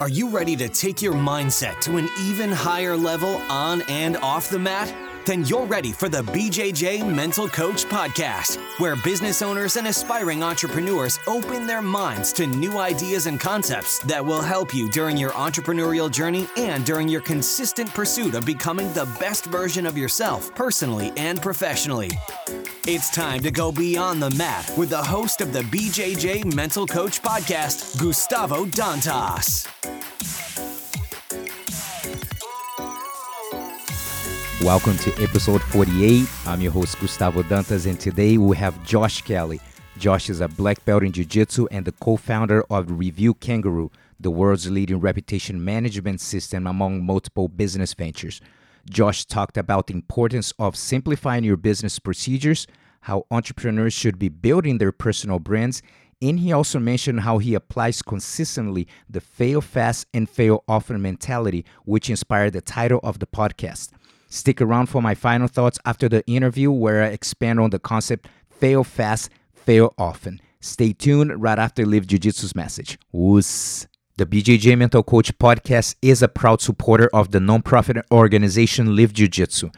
Are you ready to take your mindset to an even higher level on and off the mat? Then you're ready for the BJJ Mental Coach Podcast, where business owners and aspiring entrepreneurs open their minds to new ideas and concepts that will help you during your entrepreneurial journey and during your consistent pursuit of becoming the best version of yourself, personally and professionally. It's time to go beyond the mat with the host of the BJJ Mental Coach Podcast, Gustavo Dantas. Welcome to episode 48. I'm your host, Gustavo Dantas, and today we have Josh Kelly. Josh is a black belt in Jiu Jitsu and the co founder of RevuKangaroo, the world's leading reputation management system among multiple business ventures. Josh talked about the importance of simplifying your business procedures, how entrepreneurs should be building their personal brands, and he also mentioned how he applies consistently the fail fast and fail often mentality, which inspired the title of the podcast. Stick around for my final thoughts after the interview, where I expand on the concept fail fast, fail often. Stay tuned right after Live Jiu Jitsu's message. Woos. The BJJ Mental Coach podcast is a proud supporter of the nonprofit organization Live Jiu Jitsu.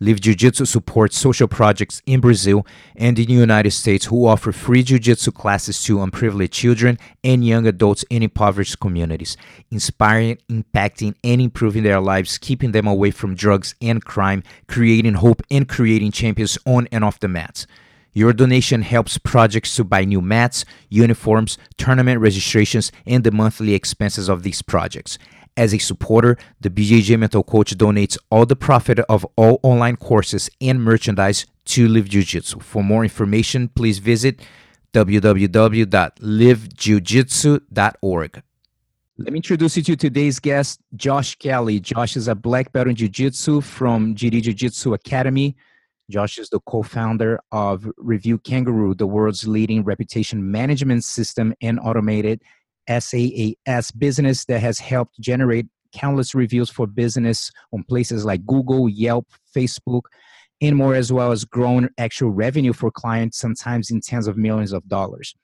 Live Jiu Jitsu supports social projects in Brazil and in the United States who offer free Jiu Jitsu classes to unprivileged children and young adults in impoverished communities, inspiring, impacting, and improving their lives, keeping them away from drugs and crime, creating hope, and creating champions on and off the mats. Your donation helps projects to buy new mats, uniforms, tournament registrations, and the monthly expenses of these projects. As a supporter, the BJJ Mental Coach donates all the profit of all online courses and merchandise to Live Jiu Jitsu. For more information, please visit www.livejujitsu.org. Let me introduce you to today's guest, Josh Kelly. Josh is a black belt in Jiu Jitsu from GD Jiu Jitsu Academy. Josh is the co founder of RevuKangaroo, the world's leading reputation management system and automated SaaS business that has helped generate countless reviews for business on places like Google, Yelp, Facebook, and more, as well as grown actual revenue for clients, sometimes in tens of millions of dollars.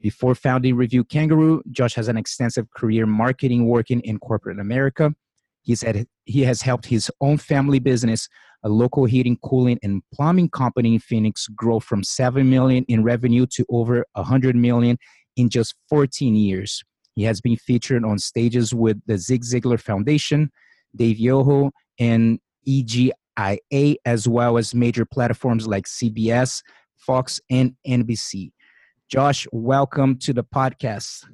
Before founding RevuKangaroo, Josh has an extensive career marketing working in corporate America. He's had, he has helped his own family business, a local heating, cooling, and plumbing company in Phoenix, grow from 7 million in revenue to over 100 million in just 14 years. He has been featured on stages with the Zig Ziglar Foundation, Dave Yoho, and EGIA, as well as major platforms like CBS, Fox, and NBC. Josh, welcome to the podcast.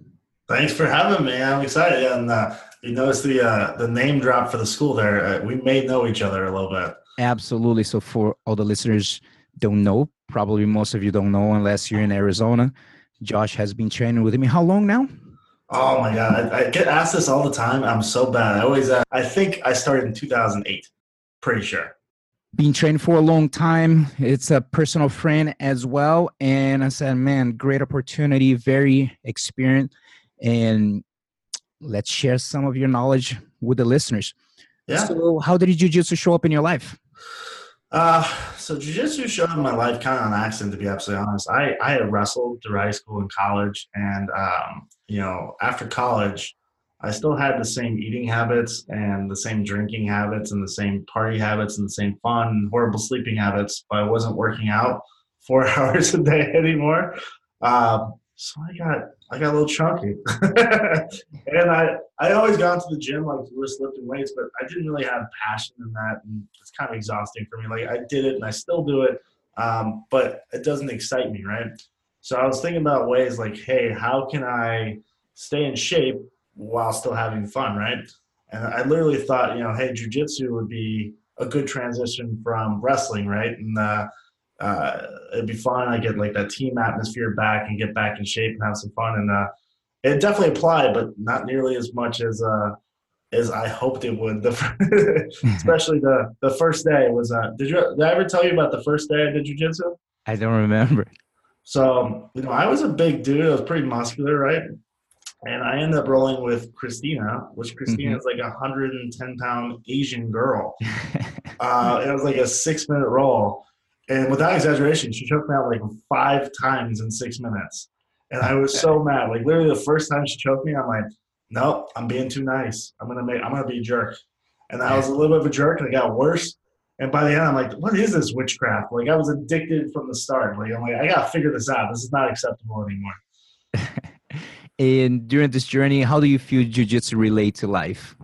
Thanks for having me. I'm excited. And uh, you notice the uh, the name drop for the school there. Uh, we may know each other a little bit. Absolutely. So for all the listeners don't know, probably most of you don't know unless you're in Arizona. Josh has been training with me. How long now? Oh my god, I, I get asked this all the time. I'm so bad. I always, uh, I think I started in 2008. Pretty sure. Been training for a long time. It's a personal friend as well, and I said, man, great opportunity, very experienced, and let's share some of your knowledge with the listeners. Yeah. So, how did jiu-jitsu show up in your life? Uh, so jujitsu showed my life kind of on accident, to be absolutely honest. I, I had wrestled through high school and college, and um, you know, after college, I still had the same eating habits and the same drinking habits and the same party habits and the same fun, and horrible sleeping habits, but I wasn't working out four hours a day anymore. Um, so I got I got a little chunky, and I I always got to the gym like just lifting weights, but I didn't really have passion in that, and it's kind of exhausting for me. Like I did it and I still do it, um, but it doesn't excite me, right? So I was thinking about ways like, hey, how can I stay in shape while still having fun, right? And I literally thought, you know, hey, jujitsu would be a good transition from wrestling, right? And uh, uh, it'd be fun. I get like that team atmosphere back and get back in shape and have some fun. And uh, it definitely applied, but not nearly as much as uh, as I hoped it would. The especially the the first day was. Uh, did you did I ever tell you about the first day I did jujitsu? I don't remember. So you know, I was a big dude. I was pretty muscular, right? And I ended up rolling with Christina, which Christina mm-hmm. is like a 110 pound Asian girl. uh, it was like a six minute roll and without exaggeration, she choked me out like five times in six minutes. And I was so mad. Like literally the first time she choked me, I'm like, nope, I'm being too nice. I'm gonna make I'm gonna be a jerk. And I was a little bit of a jerk, and it got worse. And by the end, I'm like, what is this witchcraft? Like I was addicted from the start. Like I'm like, I gotta figure this out. This is not acceptable anymore. and during this journey, how do you feel jujitsu relate to life?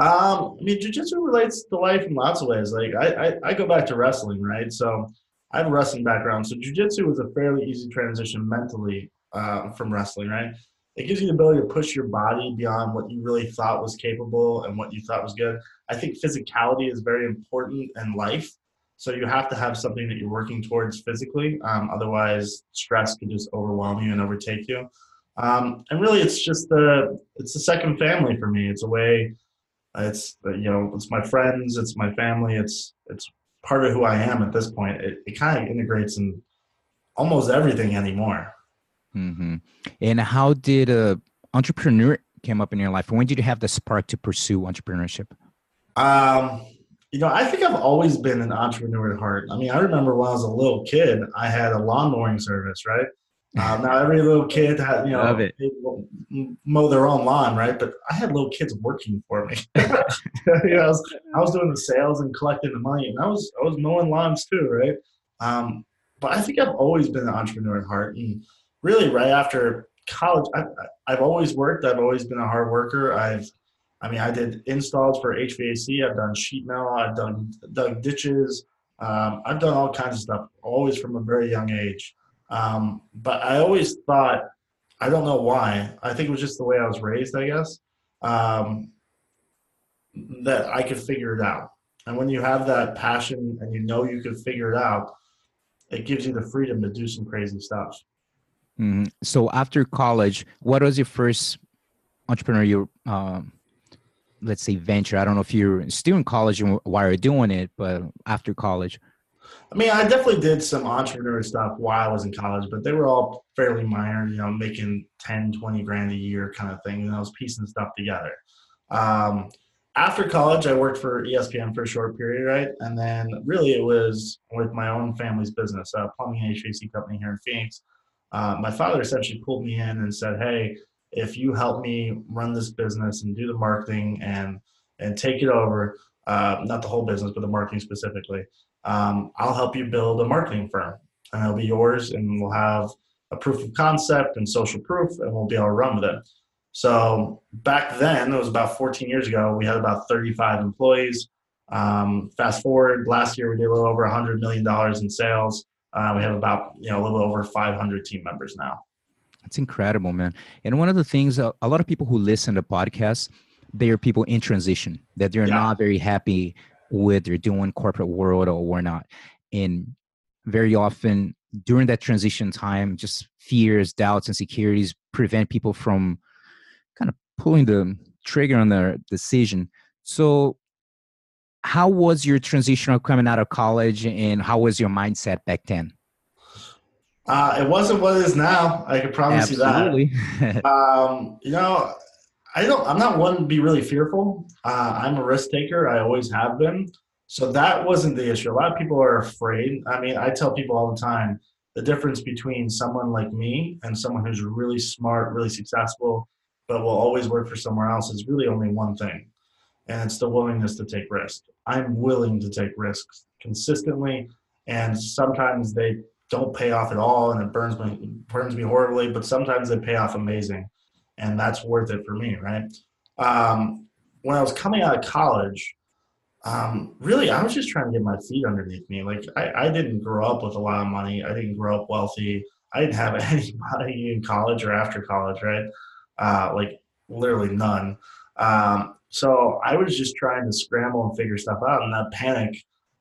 Um, I mean, jujitsu relates to life in lots of ways. Like I, I, I go back to wrestling, right? So I have a wrestling background. So jujitsu was a fairly easy transition mentally uh, from wrestling, right? It gives you the ability to push your body beyond what you really thought was capable and what you thought was good. I think physicality is very important in life. So you have to have something that you're working towards physically. Um, otherwise, stress could just overwhelm you and overtake you. Um, and really, it's just the it's the second family for me. It's a way. It's you know, it's my friends, it's my family, it's it's part of who I am at this point. It, it kind of integrates in almost everything anymore. Mm-hmm. And how did a entrepreneur came up in your life? When did you have the spark to pursue entrepreneurship? Um, you know, I think I've always been an entrepreneur at heart. I mean, I remember when I was a little kid, I had a lawn mowing service, right? Um, now every little kid had, you know, mow their own lawn, right? But I had little kids working for me. you know, I, was, I was doing the sales and collecting the money, and I was I was mowing lawns too, right? Um, but I think I've always been an entrepreneur at heart, and really, right after college, I, I've always worked. I've always been a hard worker. I've I mean, I did installs for HVAC. I've done sheet metal. I've done dug ditches. Um, I've done all kinds of stuff, always from a very young age. Um, but I always thought, I don't know why. I think it was just the way I was raised, I guess, um, that I could figure it out. And when you have that passion and you know you could figure it out, it gives you the freedom to do some crazy stuff. Mm-hmm. So after college, what was your first entrepreneurial, um, let's say, venture? I don't know if you're still in college and why you're doing it, but after college. I mean, I definitely did some entrepreneur stuff while I was in college, but they were all fairly minor, you know, making 10, 20 grand a year kind of thing. And I was piecing stuff together. Um, after college, I worked for ESPN for a short period, right? And then really it was with my own family's business, a plumbing and HVAC company here in Phoenix. Uh, my father essentially pulled me in and said, "Hey, if you help me run this business and do the marketing and and take it over, uh, not the whole business, but the marketing specifically, um, I'll help you build a marketing firm, and it'll be yours, and we'll have a proof of concept and social proof, and we'll be able to run with it." So back then, it was about 14 years ago. We had about 35 employees. Um, fast forward, last year we did a little over 100 million dollars in sales. Uh, we have about you know a little over 500 team members now. That's incredible, man. And one of the things, uh, a lot of people who listen to podcasts, they are people in transition that they're Yeah. not very happy with they're doing corporate world or we're not. And very often during that transition time, just fears, doubts, insecurities prevent people from kind of pulling the trigger on their decision. So, how was your transition of coming out of college, and how was your mindset back then? Uh, it wasn't what it is now. I can promise you that. Absolutely. Um, you know, I don't. I'm not one to be really fearful. Uh, I'm a risk taker. I always have been. So that wasn't the issue. A lot of people are afraid. I mean, I tell people all the time the difference between someone like me and someone who's really smart, really successful, but will always work for somewhere else is really only one thing, and it's the willingness to take risks. I'm willing to take risks consistently, and sometimes they don't pay off at all, and it burns me burns me horribly. But sometimes they pay off amazing and that's worth it for me, right? Um, when I was coming out of college, um, really, I was just trying to get my feet underneath me. Like, I, I didn't grow up with a lot of money. I didn't grow up wealthy. I didn't have any money in college or after college, right? Uh, like, literally none. Um, so I was just trying to scramble and figure stuff out, and that panic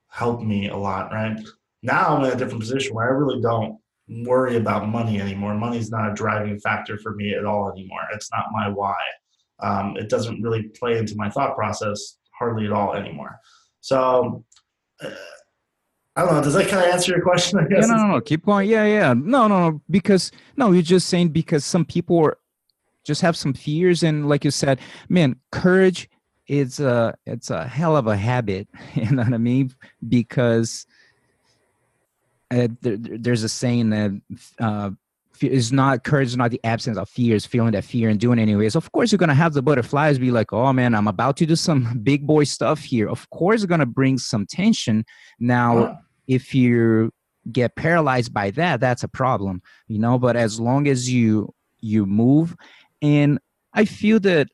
helped me a lot, right? Now I'm in a different position where I really don't worry about money anymore. Money's not a driving factor for me at all anymore. It's not my why. Um, it doesn't really play into my thought process hardly at all anymore. So uh, I don't know. Does that kind of answer your question? I Yeah, guess. no, no, no. Keep going. Yeah, yeah. No, no, no. Because no, you're just saying because some people are, just have some fears, and like you said, man, courage is a it's a hell of a habit. You know what I mean? Because uh, there, there's a saying that uh, is not courage is not the absence of fear is feeling that fear and doing anyways. Of course you're gonna have the butterflies be like oh man i'm about to do some big boy stuff here. Of course it's gonna bring some tension. Now if you get paralyzed by that that's a problem you know? But as long as you you move and i feel that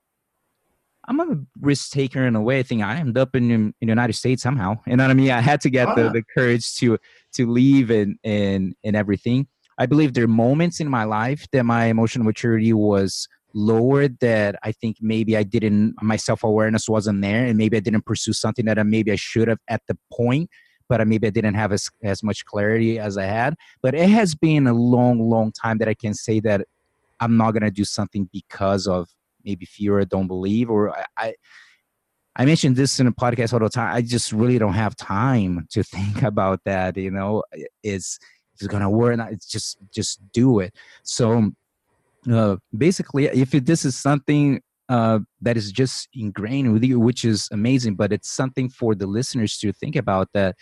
i'm a risk taker in a way i think i ended up in, in the united states somehow. You know what i mean? I had to get the, ah. the courage to to leave and and and everything. I believe there are moments in my life that my emotional maturity was lower that I think maybe I didn't my self awareness wasn't there and maybe I didn't pursue something that I maybe I should have at the point but maybe I didn't have as, as much clarity as I had. But it has been a long long time that I can say that I'm not going to do something because of maybe fear or don't believe or I, I I mentioned this in a podcast all the time. I just really don't have time to think about that. You know, it's it's gonna work it's just just do it so uh, basically if it, this is something uh, that is just ingrained with you which is amazing but it's something for the listeners to think about that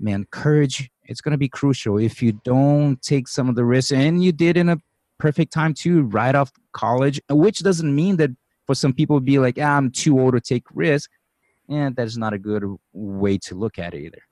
man courage it's to be crucial if you don't take some of the risks and you did in a perfect time to right off college which doesn't mean that for some people be like ah, i'm too old to take risk and that is not a good way to look at it either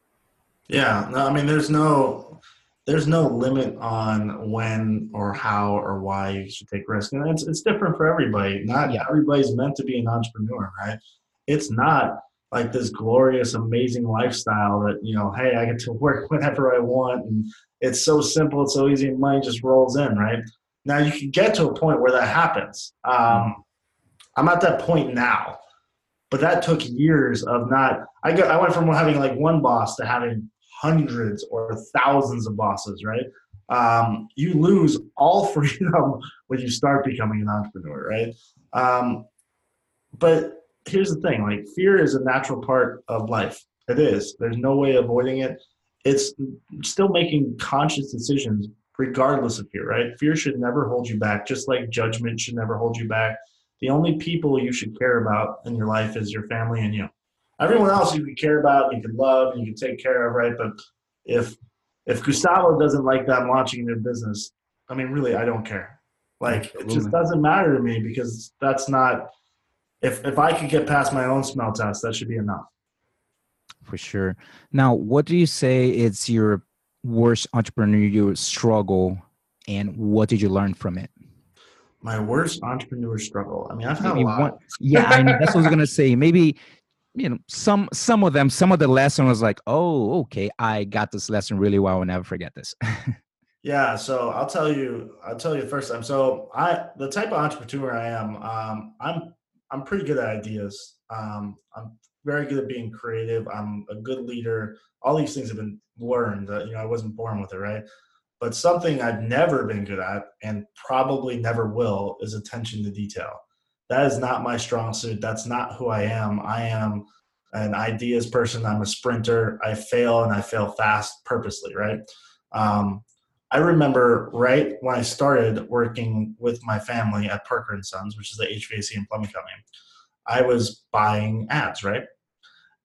yeah no i mean there's no there's no limit on when or how or why you should take risk. And it's, it's different for everybody. Not yeah. everybody's meant to be an entrepreneur, right? It's not like this glorious, amazing lifestyle that, you know, hey, I get to work whenever I want and it's so simple, it's so easy, and money just rolls in, right? Now you can get to a point where that happens. Um, I'm at that point now, but that took years of not. I got. I went from having like one boss to having hundreds or thousands of bosses, right? Um, you lose all freedom when you start becoming an entrepreneur, right? Um, but here's the thing like, fear is a natural part of life. It is. There's no way avoiding it. It's still making conscious decisions regardless of fear, right? Fear should never hold you back, just like judgment should never hold you back. The only people you should care about in your life is your family and you everyone else you can care about, you can love, and you can take care of, right? But if if Gustavo doesn't like them launching their business, I mean, really, I don't care. Like Absolutely. it just doesn't matter to me because that's not. If if I could get past my own smell test, that should be enough. For sure. Now, what do you say It's your worst entrepreneurial struggle, and what did you learn from it? My worst entrepreneur struggle. I mean, I've had Maybe a lot. One, yeah, I mean, that's what I was gonna say. Maybe you know some some of them some of the lesson was like oh okay i got this lesson really well i'll never forget this yeah so i'll tell you i'll tell you the first time so i the type of entrepreneur i am um, i'm i'm pretty good at ideas um, i'm very good at being creative i'm a good leader all these things have been learned uh, you know i wasn't born with it right but something i've never been good at and probably never will is attention to detail that is not my strong suit. That's not who I am. I am an ideas person. I'm a sprinter. I fail and I fail fast purposely, right? Um, I remember right when I started working with my family at Parker and Sons, which is the HVAC and plumbing company. I was buying ads, right?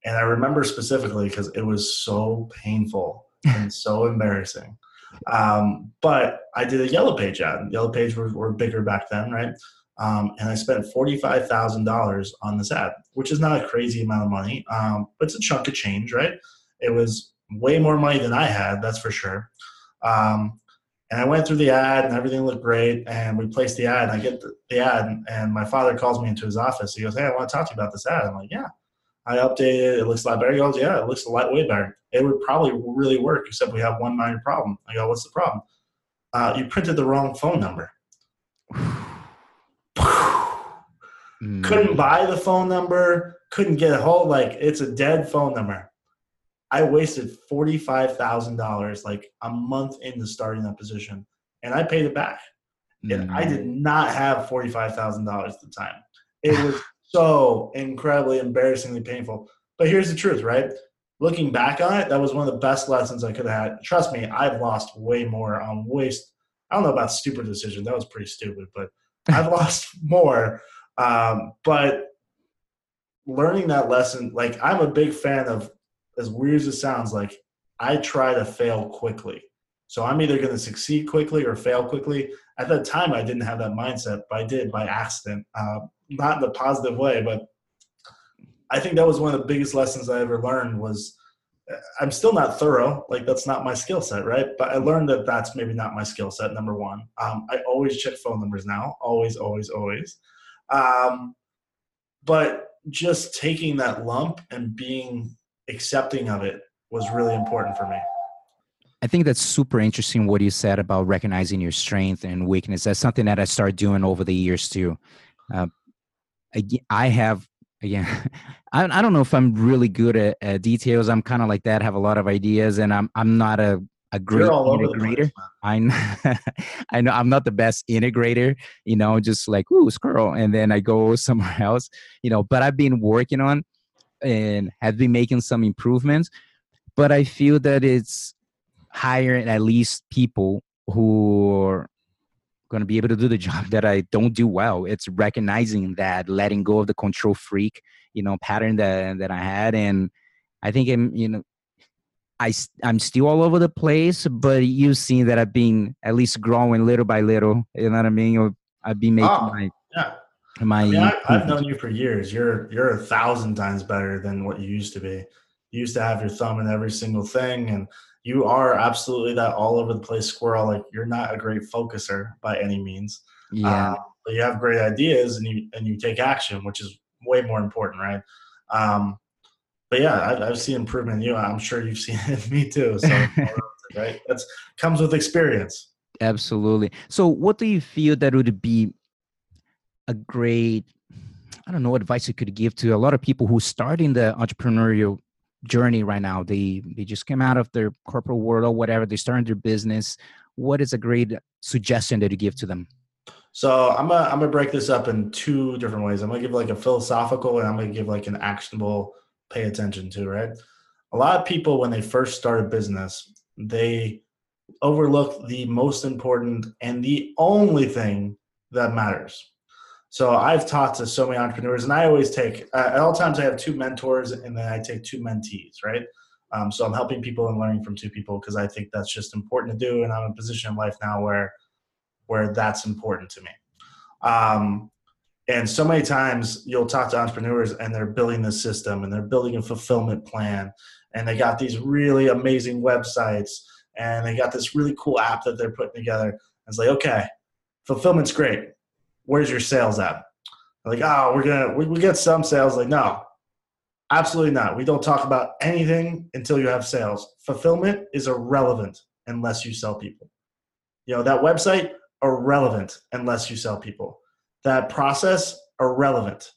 And I remember specifically because it was so painful and so embarrassing. Um, but I did a Yellow Page ad. Yellow Page were, were bigger back then, right? Um, and I spent $45,000 on this ad, which is not a crazy amount of money, um, but it's a chunk of change, right? It was way more money than I had, that's for sure. Um, and I went through the ad and everything looked great. And we placed the ad and I get the, the ad and my father calls me into his office. He goes, Hey, I want to talk to you about this ad. I'm like, Yeah. I updated it. It looks a lot better. He goes, Yeah, it looks a lot way better. It would probably really work, except we have one minor problem. I go, What's the problem? Uh, you printed the wrong phone number. Mm. Couldn't buy the phone number, couldn't get a hold. Like it's a dead phone number. I wasted forty five thousand dollars like a month into starting that position, and I paid it back. Mm. And I did mm. not have forty five thousand dollars at the time. It was so incredibly embarrassingly painful. But here's the truth, right? Looking back on it, that was one of the best lessons I could have had. Trust me, I've lost way more on waste. I don't know about stupid decision. That was pretty stupid, but I've lost more um, but learning that lesson, like I'm a big fan of, as weird as it sounds, like I try to fail quickly. So I'm either going to succeed quickly or fail quickly. At that time, I didn't have that mindset, but I did by accident. Uh, not in a positive way, but I think that was one of the biggest lessons I ever learned was uh, I'm still not thorough. Like that's not my skill set, right? But I learned that that's maybe not my skill set. Number one, um, I always check phone numbers now. Always, always, always. Um, but just taking that lump and being accepting of it was really important for me. I think that's super interesting what you said about recognizing your strength and weakness. That's something that I started doing over the years too. Uh, I have again, I, I don't know if I'm really good at, at details. I'm kind of like that. Have a lot of ideas, and I'm I'm not a a great integrator. I I know I'm not the best integrator. You know, just like ooh squirrel, and then I go somewhere else. You know, but I've been working on and have been making some improvements. But I feel that it's hiring at least people who are going to be able to do the job that I don't do well. It's recognizing that, letting go of the control freak, you know, pattern that that I had, and I think I'm, you know, I I'm still all over the place, but you've seen that I've been at least growing little by little. You know what I mean? I've been making oh, my yeah. My, I mean, I, I've known you for years. You're you're a thousand times better than what you used to be. You used to have your thumb in every single thing, and you are absolutely that all over the place squirrel. Like you're not a great focuser by any means. Yeah. Um, but you have great ideas and you and you take action, which is way more important, right? Um, but yeah, I, I've seen improvement in you. I'm sure you've seen it in me too. So right, that's comes with experience. Absolutely. So, what do you feel that would be a great I don't know advice you could give to a lot of people who start in the entrepreneurial journey right now. They they just came out of their corporate world or whatever. They started their business. What is a great suggestion that you give to them? So i'm gonna i'm gonna break this up in two different ways. I'm gonna give like a philosophical and i'm gonna give like an actionable pay attention to right? A lot of people when they first start a business they overlook the most important and the only thing that matters so I've taught to so many entrepreneurs, and I always take uh, at all times I have two mentors, and then I take two mentees, right? Um, so I'm helping people and learning from two people because I think that's just important to do, and I'm in a position in life now where where that's important to me. Um, and so many times you'll talk to entrepreneurs and they're building the system and they're building a fulfillment plan and they got these really amazing websites and they got this really cool app that they're putting together. It's like, okay, fulfillment's great where's your sales at? like, oh, we're gonna we, we get some sales. Like, no, absolutely not. We don't talk about anything until you have sales. Fulfillment is irrelevant unless you sell people. You know that website irrelevant unless you sell people. That process irrelevant.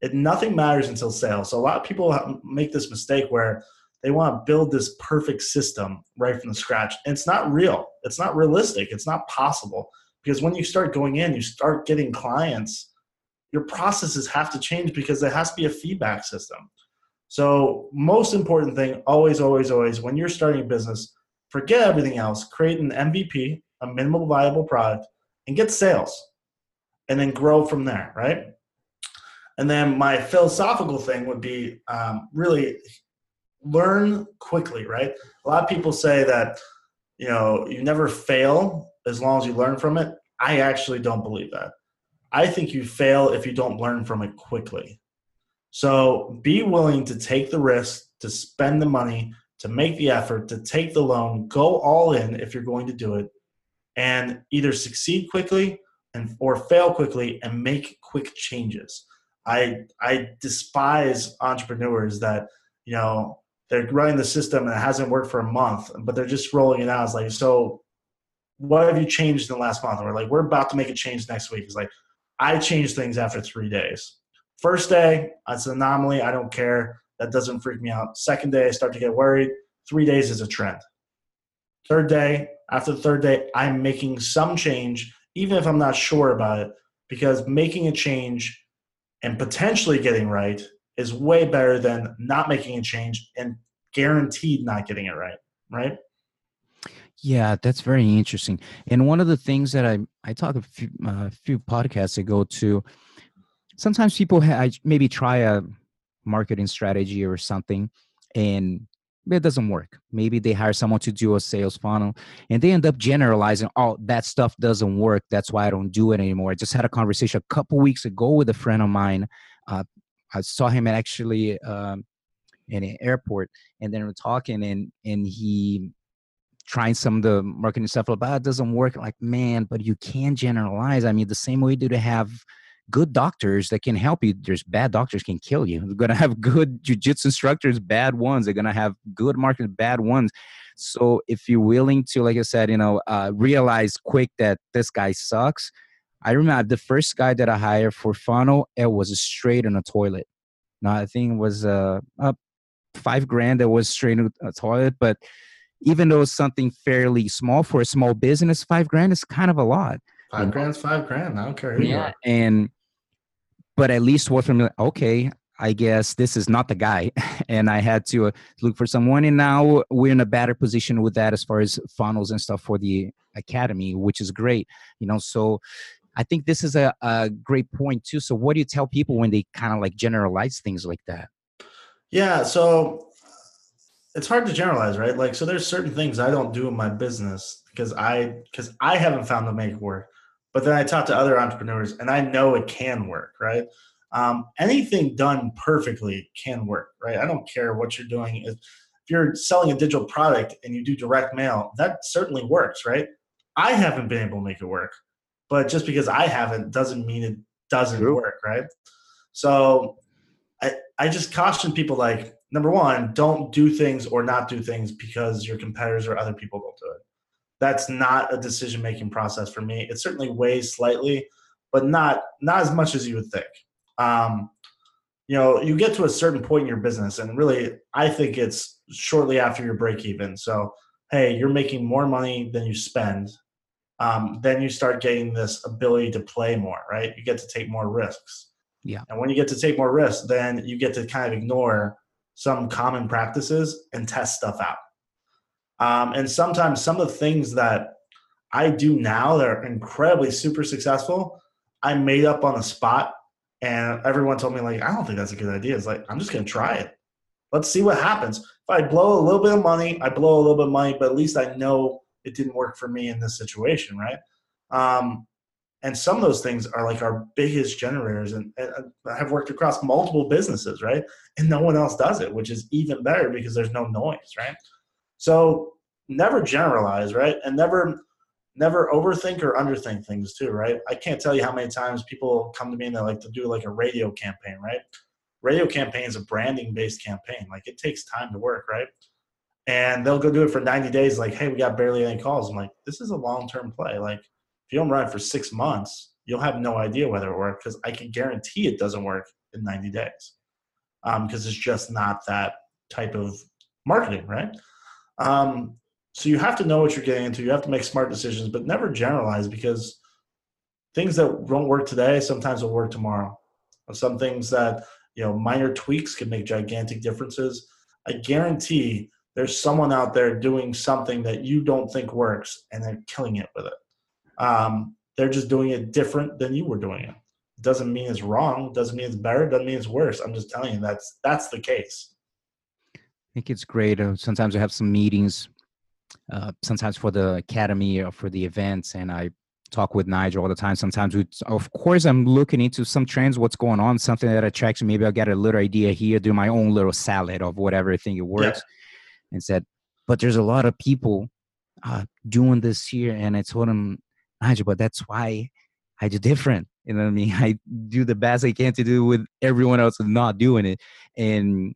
It nothing matters until sales. So a lot of people make this mistake where they want to build this perfect system right from the scratch. And it's not real. It's not realistic. It's not possible because when you start going in you start getting clients your processes have to change because there has to be a feedback system. So most important thing always always always when you're starting a business forget everything else create an mvp a minimal viable product and get sales and then grow from there right? And then my philosophical thing would be um, really learn quickly right? A lot of people say that you know you never fail as long as you learn from it. I actually don't believe that. I think you fail if you don't learn from it quickly. So be willing to take the risk, to spend the money, to make the effort, to take the loan, go all in if you're going to do it, and either succeed quickly and or fail quickly and make quick changes. I I despise entrepreneurs that you know they're running the system and it hasn't worked for a month, but they're just rolling it out. It's like so what have you changed in the last month? And we're like, we're about to make a change next week. It's like, I changed things after three days. First day, it's an anomaly. I don't care. That doesn't freak me out. Second day, I start to get worried. Three days is a trend. Third day, after the third day, I'm making some change, even if I'm not sure about it, because making a change and potentially getting right is way better than not making a change and guaranteed not getting it right. Right. Yeah, that's very interesting. And one of the things that I I talked a few, uh, few podcasts ago to sometimes people ha- maybe try a marketing strategy or something, and it doesn't work. Maybe they hire someone to do a sales funnel and they end up generalizing, oh, that stuff doesn't work. That's why I don't do it anymore. I just had a conversation a couple weeks ago with a friend of mine. Uh, I saw him actually um, in an airport and then we're talking and, and he trying some of the marketing stuff, but it doesn't work. Like, man, but you can generalize. I mean, the same way you do to have good doctors that can help you. There's bad doctors can kill you. They're gonna have good jujitsu instructors, bad ones. They're gonna have good marketers, bad ones. So if you're willing to, like I said, you know, uh, realize quick that this guy sucks. I remember the first guy that I hired for funnel, it was straight in a toilet. Now I think it was uh, up five grand that was straight in a toilet, but even though it's something fairly small for a small business, five grand is kind of a lot. Five grand's five grand. I don't care who yeah, you are. and but at least what from okay, I guess this is not the guy, and I had to uh, look for someone. And now we're in a better position with that as far as funnels and stuff for the academy, which is great. You know, so I think this is a, a great point too. So, what do you tell people when they kind of like generalize things like that? Yeah, so it's hard to generalize, right? Like, so there's certain things I don't do in my business because I because I haven't found the make work. But then I talk to other entrepreneurs and I know it can work, right? Um, anything done perfectly can work, right? I don't care what you're doing. If, if you're selling a digital product and you do direct mail, that certainly works, right? I haven't been able to make it work, but just because I haven't doesn't mean it doesn't True. work, right? So I, I just caution people like, number one, don't do things or not do things because your competitors or other people don't do it that's not a decision making process for me. It certainly weighs slightly, but not not as much as you would think. Um, you know, you get to a certain point in your business, and really, I think it's shortly after your break even. So, hey, you're making more money than you spend. Um, then you start getting this ability to play more, right? You get to take more risks. Yeah. And when you get to take more risks, then you get to kind of ignore some common practices and test stuff out. Um, and sometimes some of the things that I do now that are incredibly super successful, I made up on the spot. And everyone told me, like, I don't think that's a good idea. It's like, I'm just going to try it. Let's see what happens. If I blow a little bit of money, I blow a little bit of money, but at least I know it didn't work for me in this situation, right? Um, and some of those things are like our biggest generators and, and uh, have worked across multiple businesses, right? And no one else does it, which is even better because there's no noise, right? So never generalize, right? And never never overthink or underthink things too, right? I can't tell you how many times people come to me and they like to do like a radio campaign, right? Radio campaign is a branding based campaign. Like it takes time to work, right? And they'll go do it for 90 days, like, hey, we got barely any calls. I'm like, this is a long term play. Like, if you don't run for six months, you'll have no idea whether it worked because I can guarantee it doesn't work in 90 days because um, it's just not that type of marketing, right? Um, so you have to know what you're getting into. You have to make smart decisions, but never generalize because things that don't work today sometimes will work tomorrow. Some things that you know minor tweaks can make gigantic differences. I guarantee there's someone out there doing something that you don't think works, and they're killing it with it. Um, they're just doing it different than you were doing it. Doesn't mean it's wrong. Doesn't mean it's better. Doesn't mean it's worse. I'm just telling you that's that's the case I think it's great. Uh, sometimes we have some meetings, uh, sometimes for the academy or for the events, and I talk with Nigel all the time. Sometimes we, of course, I'm looking into some trends, what's going on, something that attracts me. Maybe I'll get a little idea here, do my own little salad of whatever thing it works, yeah. and said, but there's a lot of people uh, doing this here, and I told him, Nigel, but that's why I do different. You know what I mean? I do the best I can to do with everyone else not doing it, and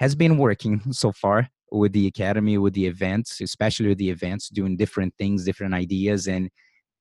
has been working so far with the academy with the events especially with the events doing different things different ideas and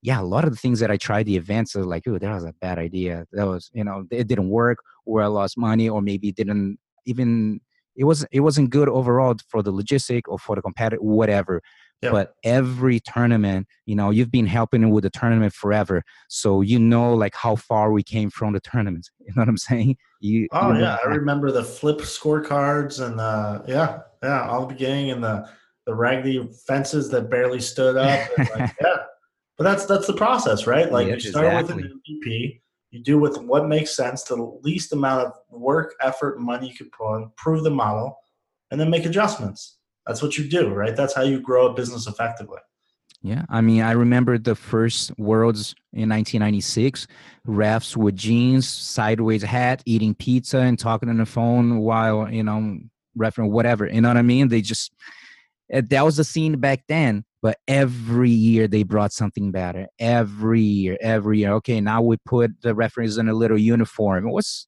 yeah a lot of the things that i tried the events are like oh that was a bad idea that was you know it didn't work or i lost money or maybe didn't even it was it wasn't good overall for the logistic or for the competitor whatever Yep. But every tournament, you know, you've been helping with the tournament forever, so you know like how far we came from the tournament. You know what I'm saying? You. Oh you yeah, I remember the flip scorecards and the yeah yeah all the beginning and the the raggedy fences that barely stood up. like, yeah, but that's that's the process, right? Like you start exactly. with an MVP, you do with what makes sense, the least amount of work, effort, money you could put on, prove the model, and then make adjustments. That's what you do, right? That's how you grow a business effectively. Yeah, I mean, I remember the first Worlds in 1996. Refs with jeans, sideways hat, eating pizza, and talking on the phone while you know refereeing whatever. You know what I mean? They just eh, that was the scene back then. But every year they brought something better. Every year, every year. Okay, now we put the referees in a little uniform. It was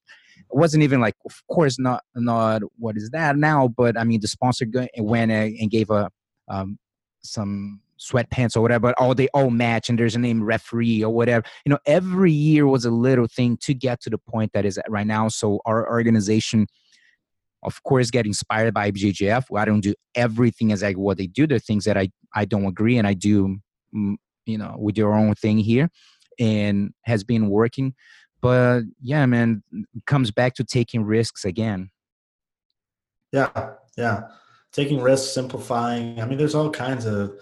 wasn't even like, of course, not not what is that now. But I mean, the sponsor went and gave a um, some sweatpants or whatever, oh, they all match and there's a name referee or whatever. You know, every year was a little thing to get to the point that is at right now. So our organization, of course, get inspired by BJJF. I don't do everything as like what they do. There are things that I, I don't agree and I do, mm, you know, with your own thing here and has been working. But yeah, man, comes back to taking risks again. Yeah, yeah. Taking risks, simplifying. I mean, there's all kinds of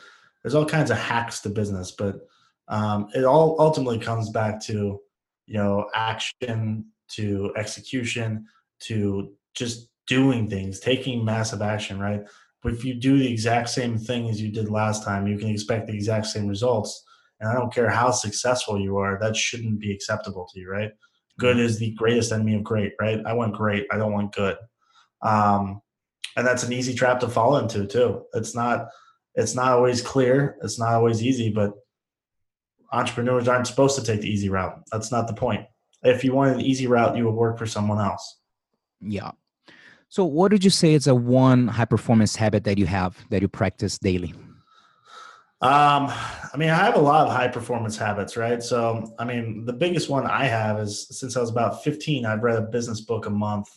there's all kinds of hacks to business, but um, it all ultimately comes back to you know action, to execution, to just doing things, taking massive action, right? But if you do the exact same thing as you did last time, you can expect the exact same results. And I don't care how successful you are, that shouldn't be acceptable to you, right? Good mm-hmm. is the greatest enemy of great, right? I want great, I don't want good. Um, and that's an easy trap to fall into too. It's not it's not always clear. It's not always easy, but entrepreneurs aren't supposed to take the easy route. That's not the point. If you wanted an easy route, you would work for someone else. Yeah. So, what did you say is a one high performance habit that you have that you practice daily? Um, I mean, I have a lot of high performance habits, right? So, I mean, the biggest one I have is since I was about 15, I've read a business book a month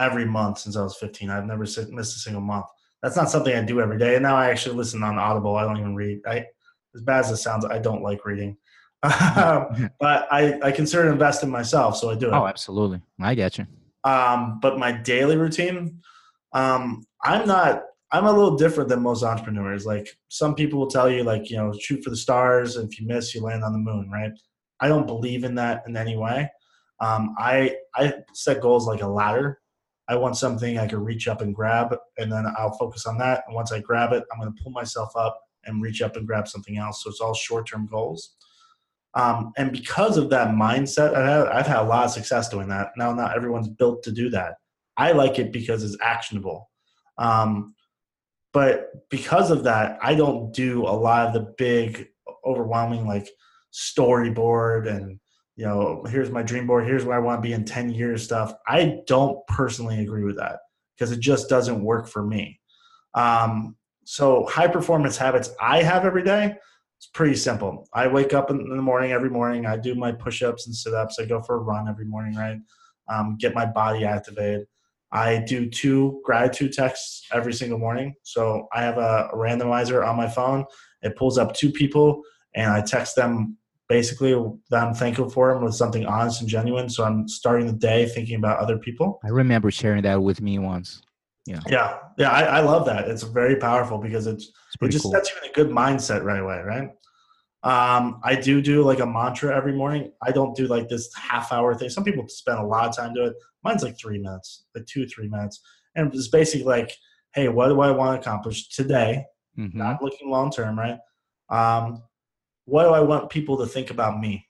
every month since I was 15. I've never missed a single month that's not something I do every day. And now I actually listen on Audible. I don't even read. I, as bad as it sounds, I don't like reading. but I, I consider to invest in myself, so I do it. Oh, absolutely. I get you. Um, but my daily routine, um, I'm not. I'm a little different than most entrepreneurs. Like some people will tell you, like you know, shoot for the stars. And if you miss, you land on the moon. Right? I don't believe in that in any way. Um, I I set goals like a ladder. I want something I can reach up and grab, and then I'll focus on that. And once I grab it, I'm going to pull myself up and reach up and grab something else. So it's all short term goals. Um, and because of that mindset, I've had a lot of success doing that. Now, not everyone's built to do that. I like it because it's actionable. Um, but because of that, I don't do a lot of the big, overwhelming, like storyboard and you know, here's my dream board, here's where I want to be in 10 years stuff. I don't personally agree with that because it just doesn't work for me. Um, so, high performance habits I have every day, it's pretty simple. I wake up in the morning every morning, I do my push ups and sit ups, I go for a run every morning, right? Um, get my body activated. I do two gratitude texts every single morning. So, I have a randomizer on my phone, it pulls up two people, and I text them basically that I'm thankful for them with something honest and genuine. So I'm starting the day thinking about other people. I remember sharing that with me once. Yeah. Yeah. Yeah. I, I love that. It's very powerful because it's, it's it just cool. sets you in a good mindset right away. Right. Um, I do do like a mantra every morning. I don't do like this half hour thing. Some people spend a lot of time doing it. Mine's like three minutes, like two, three minutes. And it's basically like, Hey, what do I want to accomplish today? Mm-hmm. Not looking long term, right? Um, what do I want people to think about me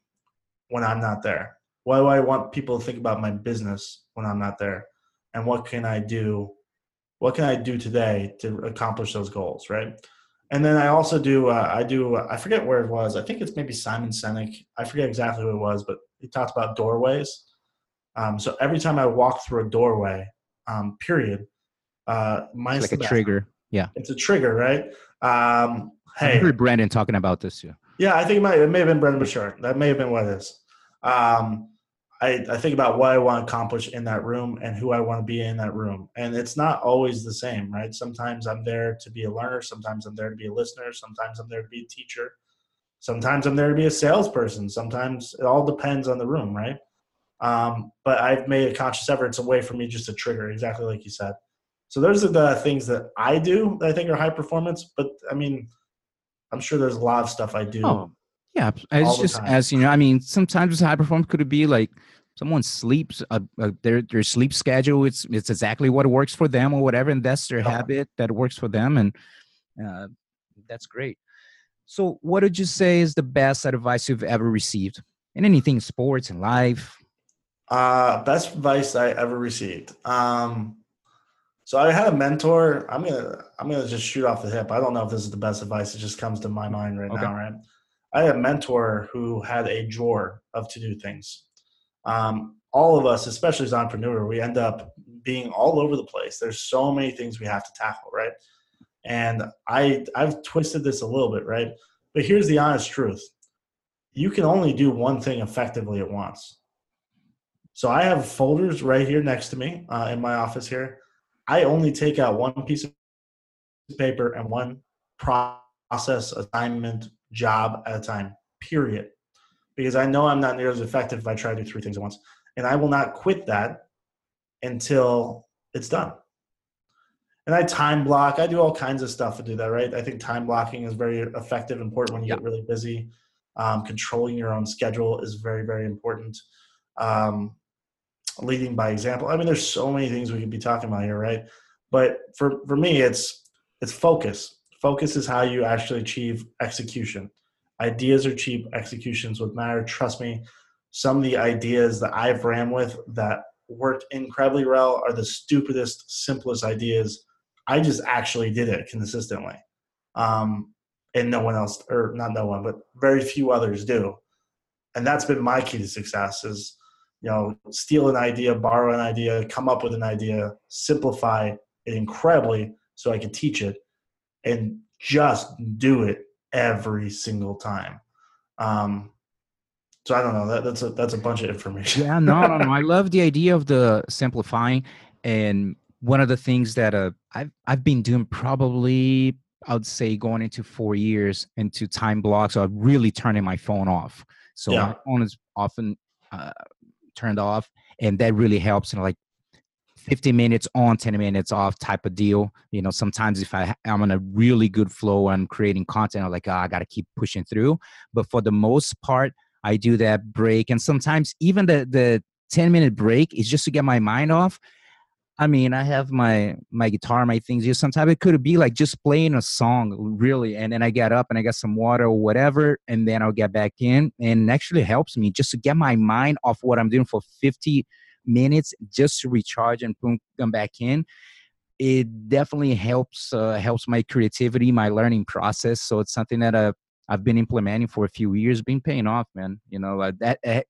when I'm not there? What do I want people to think about my business when I'm not there? And what can I do? What can I do today to accomplish those goals? Right. And then I also do, uh, I do, uh, I forget where it was. I think it's maybe Simon Sinek. I forget exactly who it was, but he talked about doorways. Um, so every time I walk through a doorway, um, period, uh, mine's like a trigger. Yeah. It's a trigger, right? Um, hey, I heard Brendon talking about this too. Yeah, I think it, might, it may have been Brendon Burchard. That may have been what it is. Um, I, I think about what I want to accomplish in that room and who I want to be in that room. And it's not always the same, right? Sometimes I'm there to be a learner. Sometimes I'm there to be a listener. Sometimes I'm there to be a teacher. Sometimes I'm there to be a salesperson. Sometimes it all depends on the room, right? Um, but I've made a conscious effort. It's a way for me just to trigger, exactly like you said. So those are the things that I do that I think are high performance. But I mean, I'm sure there's a lot of stuff I do. Oh, yeah. It's just time. as you know, I mean, sometimes high performance could it be like someone sleeps uh, uh, their their sleep schedule it's it's exactly what works for them or whatever and that's their habit that works for them and uh, that's great so what would you say is the best advice you've ever received in anything sports and life uh best advice i ever received um so i had a mentor i'm gonna i'm gonna just shoot off the hip i don't know if this is the best advice it just comes to my mind right okay. now right i had a mentor who had a drawer of to do things um, all of us, especially as entrepreneur, we end up being all over the place. There's so many things we have to tackle, right? And I I've twisted this a little bit, right? But here's the honest truth. You can only do one thing effectively at once. So I have folders right here next to me uh, in my office here. I only take out one piece of paper and one process, assignment, job at a time, period because I know I'm not nearly as effective if I try to do three things at once. And I will not quit that until it's done. And I time block. I do all kinds of stuff to do that, right? I think time blocking is very effective, important when you get really busy. Um, controlling your own schedule is very, very important. Um, leading by example. I mean, there's so many things we could be talking about here, right? But for for me, it's it's focus. Focus is how you actually achieve execution. Ideas are cheap, executions would matter. Trust me, some of the ideas that I've ran with that worked incredibly well are the stupidest, simplest ideas. I just actually did it consistently. Um, and no one else, or not no one, but very few others do. And that's been my key to success is, you know, steal an idea, borrow an idea, come up with an idea, simplify it incredibly so I can teach it and just do it every single time. Um, so I don't know. That, that's a that's a bunch of information. yeah, no, no, no. I love the idea of the simplifying, and one of the things that uh, I've I've been doing probably I would say going into four years into time blocks. So I'm really turning my phone off. So yeah. my phone is often uh, turned off, and that really helps. And like 50 minutes on 10 minutes off type of deal. You know sometimes if i i'm on a really good flow and creating content i'm like oh, i gotta keep pushing through. But for the most part i do that break. And sometimes even the the 10 minute break is just to get my mind off. I mean i have my my guitar my things here sometimes it could be like just playing a song really. And then i get up and i get some water or whatever and then i'll get back in. And actually helps me just to get my mind off what i'm doing for 50 minutes just to recharge and come back in it definitely helps uh, helps my creativity my learning process. So it's something that uh, i've been implementing for a few years been paying off man. You know uh, that uh,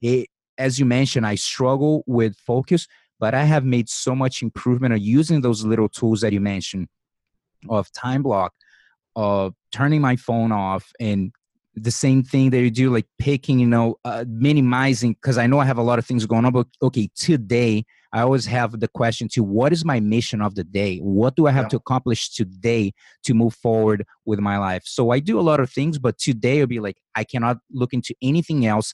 it, as you mentioned i struggle with focus but i have made so much improvement on using those little tools that you mentioned of time block of turning my phone off and the same thing that you do like picking you know uh, minimizing because i know i have a lot of things going on but okay today i always have the question to what is my mission of the day what do i have yeah. to accomplish today to move forward with my life so i do a lot of things but today i'll be like i cannot look into anything else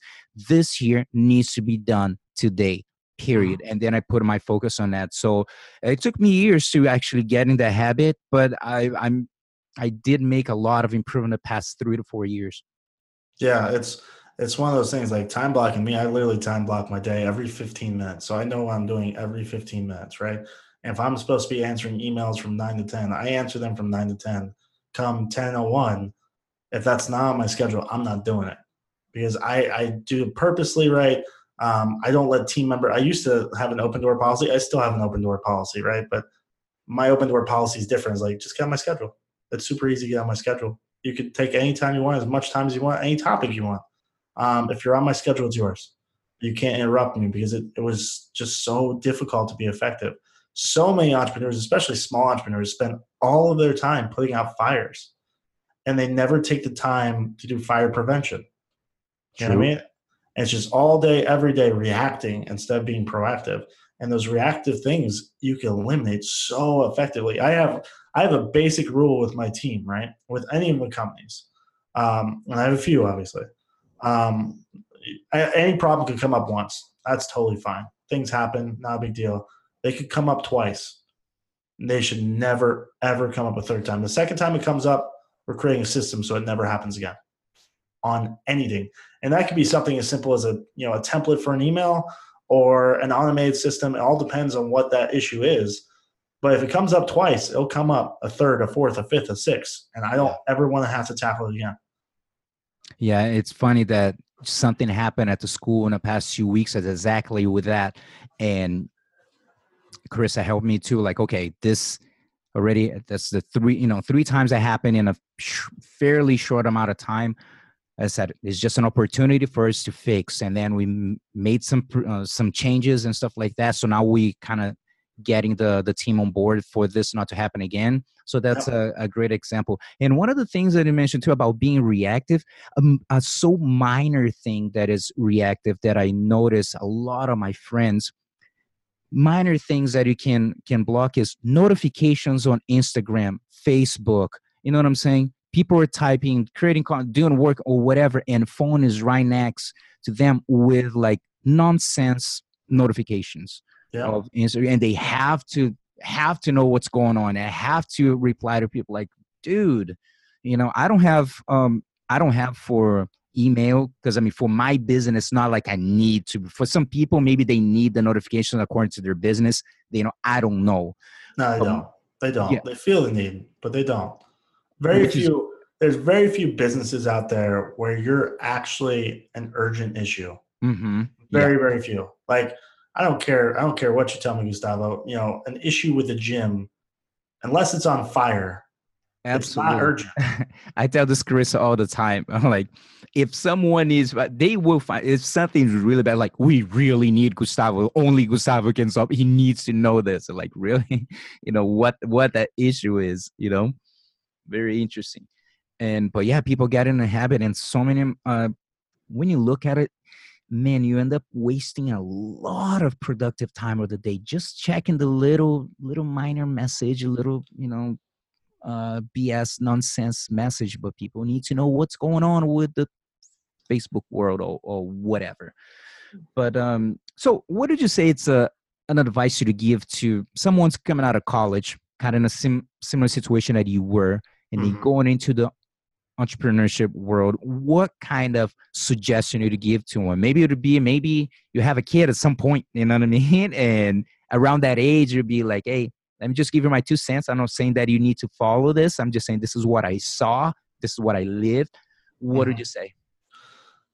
this year needs to be done today period mm-hmm. and then i put my focus on that so it took me years to actually get in the habit but i i'm I did make a lot of improvement the past three to four years. Yeah, it's it's one of those things like time blocking me. I literally time block my day every 15 minutes, so I know what I'm doing every 15 minutes, right? And if I'm supposed to be answering emails from nine to 10, I answer them from nine to 10. Come 10:01, if that's not on my schedule, I'm not doing it because I I do purposely, right? Um, I don't let team member. I used to have an open door policy. I still have an open door policy, right? But my open door policy is different. It's like just get on my schedule. It's super easy to get on my schedule. You could take any time you want, as much time as you want, any topic you want. Um, if you're on my schedule, it's yours. You can't interrupt me because it, it was just so difficult to be effective. So many entrepreneurs, especially small entrepreneurs, spend all of their time putting out fires and they never take the time to do fire prevention. You True. know what I mean? It's just all day, every day reacting instead of being proactive. And those reactive things you can eliminate so effectively. I have I have a basic rule with my team, right? With any of the companies, um, and I have a few, obviously. Um, any problem could come up once. That's totally fine. Things happen, not a big deal. They could come up twice. They should never, ever come up a third time. The second time it comes up, we're creating a system so it never happens again. on anything. And that could be something as simple as a you know a template for an email or an automated system. It all depends on what that issue is. But if it comes up twice, it'll come up a third, a fourth, a fifth, a sixth, and I don't ever want to have to tackle it again. Yeah, it's funny that something happened at the school in the past few weeks that's exactly with that. And Carissa helped me too. Like, okay, this already, that's the three, you know, three times that happened in a sh- fairly short amount of time. I said it's just an opportunity for us to fix, and then we m- made some uh, some changes and stuff like that. So now we kind of getting the the team on board for this not to happen again. So that's a, a, great example. And one of the things that you mentioned too about being reactive, um, a so minor thing that is reactive that I notice a lot of my friends minor things that you can can block is notifications on Instagram, Facebook. You know what I'm saying? People are typing, creating, doing work or whatever, and phone is right next to them with like nonsense notifications yeah. of Instagram, and they have to have to know what's going on. I have to reply to people like, dude, you know, I don't have um I don't have for email because I mean for my business, it's not like I need to. For some people, maybe they need the notification according to their business. They know I don't know. No, they um, don't. They don't. Yeah. They feel the need, but they don't. Very Which few. Is, there's very few businesses out there where you're actually an urgent issue. Mm-hmm. Very, yeah. very few. Like I don't care. I don't care what you tell me, Gustavo. You know, an issue with the gym, unless it's on fire, Absolutely. it's not urgent. I tell this Carissa all the time. I'm like, if someone is, they will find if something's really bad. Like we really need Gustavo. Only Gustavo can solve. He needs to know this. Like really, you know what what that issue is. You know, very interesting. And but yeah, people get in a habit, and so many. Uh, when you look at it, man, you end up wasting a lot of productive time of the day just checking the little, little minor message, a little, you know, uh, BS nonsense message. But people need to know what's going on with the Facebook world or, or whatever. But um, so, what did you say? It's a an advice you to give to someone's coming out of college, kind of in a sim- similar situation that you were, and mm-hmm. they going into the entrepreneurship world, what kind of suggestion you to give to them? Maybe it would be maybe you have a kid at some point, you know what I mean? And around that age, you'd be like, hey, let me just give you my two cents. I'm not saying that you need to follow this. I'm just saying this is what I saw. This is what I lived. What mm-hmm. would you say?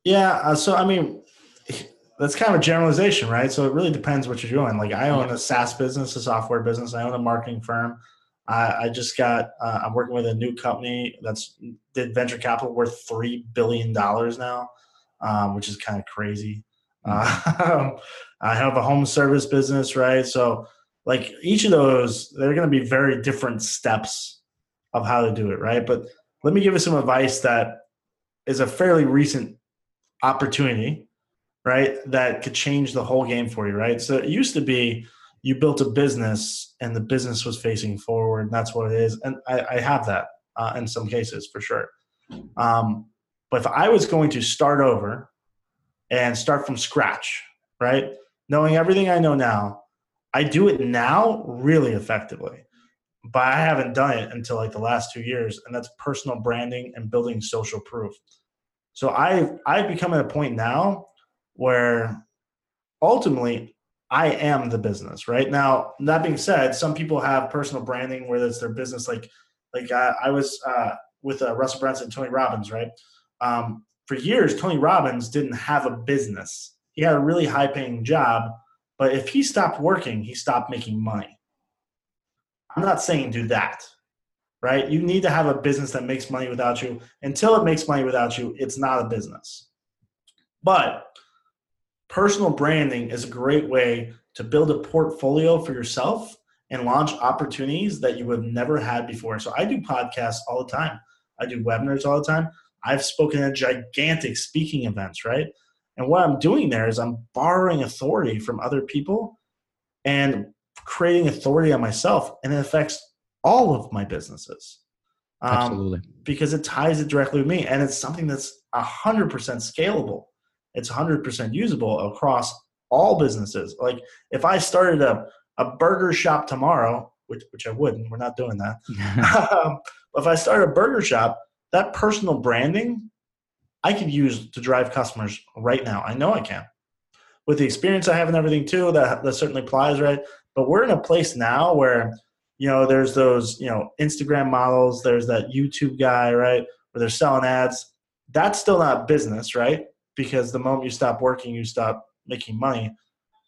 Yeah. Uh, so, I mean, that's kind of a generalization, right? So it really depends what you're doing. Like I own a SaaS business, a software business. I own a marketing firm. I, I just got. Uh, I'm working with a new company that's did venture capital worth three billion dollars now, um, which is kind of crazy. Uh, I have a home service business, right? So, like each of those, they're going to be very different steps of how to do it, right? But let me give you some advice that is a fairly recent opportunity, right? That could change the whole game for you, right? So it used to be you built a business and the business was facing forward that's what it is. And i, I have that uh, in some cases for sure. Um, but if i was going to start over and start from scratch right knowing everything i know now i do it now really effectively. But i haven't done it until like the last two years and that's personal branding and building social proof. So i've i've become at a point now where ultimately I am the business, right? Now, that being said, some people have personal branding where it's their business. Like, like I, I was uh, with uh, Russell Brunson, Tony Robbins, right? Um, for years, Tony Robbins didn't have a business. He had a really high paying job, but if he stopped working, he stopped making money. I'm not saying do that, right? You need to have a business that makes money without you. Until it makes money without you, it's not a business. But Personal branding is a great way to build a portfolio for yourself and launch opportunities that you have never had before. So I do podcasts all the time. I do webinars all the time. I've spoken at gigantic speaking events, right? And what I'm doing there is I'm borrowing authority from other people and creating authority on myself, and it affects all of my businesses. Um, Absolutely. Because it ties it directly with me, and it's something that's 100% scalable it's 100% usable across all businesses. Like if I started a, a burger shop tomorrow, which, which I wouldn't, we're not doing that. um, if I start a burger shop, that personal branding I could use to drive customers right now. I know I can. With the experience I have and everything too, that that certainly applies, right? But we're in a place now where, you know, there's those, you know, Instagram models, there's that YouTube guy, right? Where they're selling ads. That's still not business, right? Because the moment you stop working, you stop making money.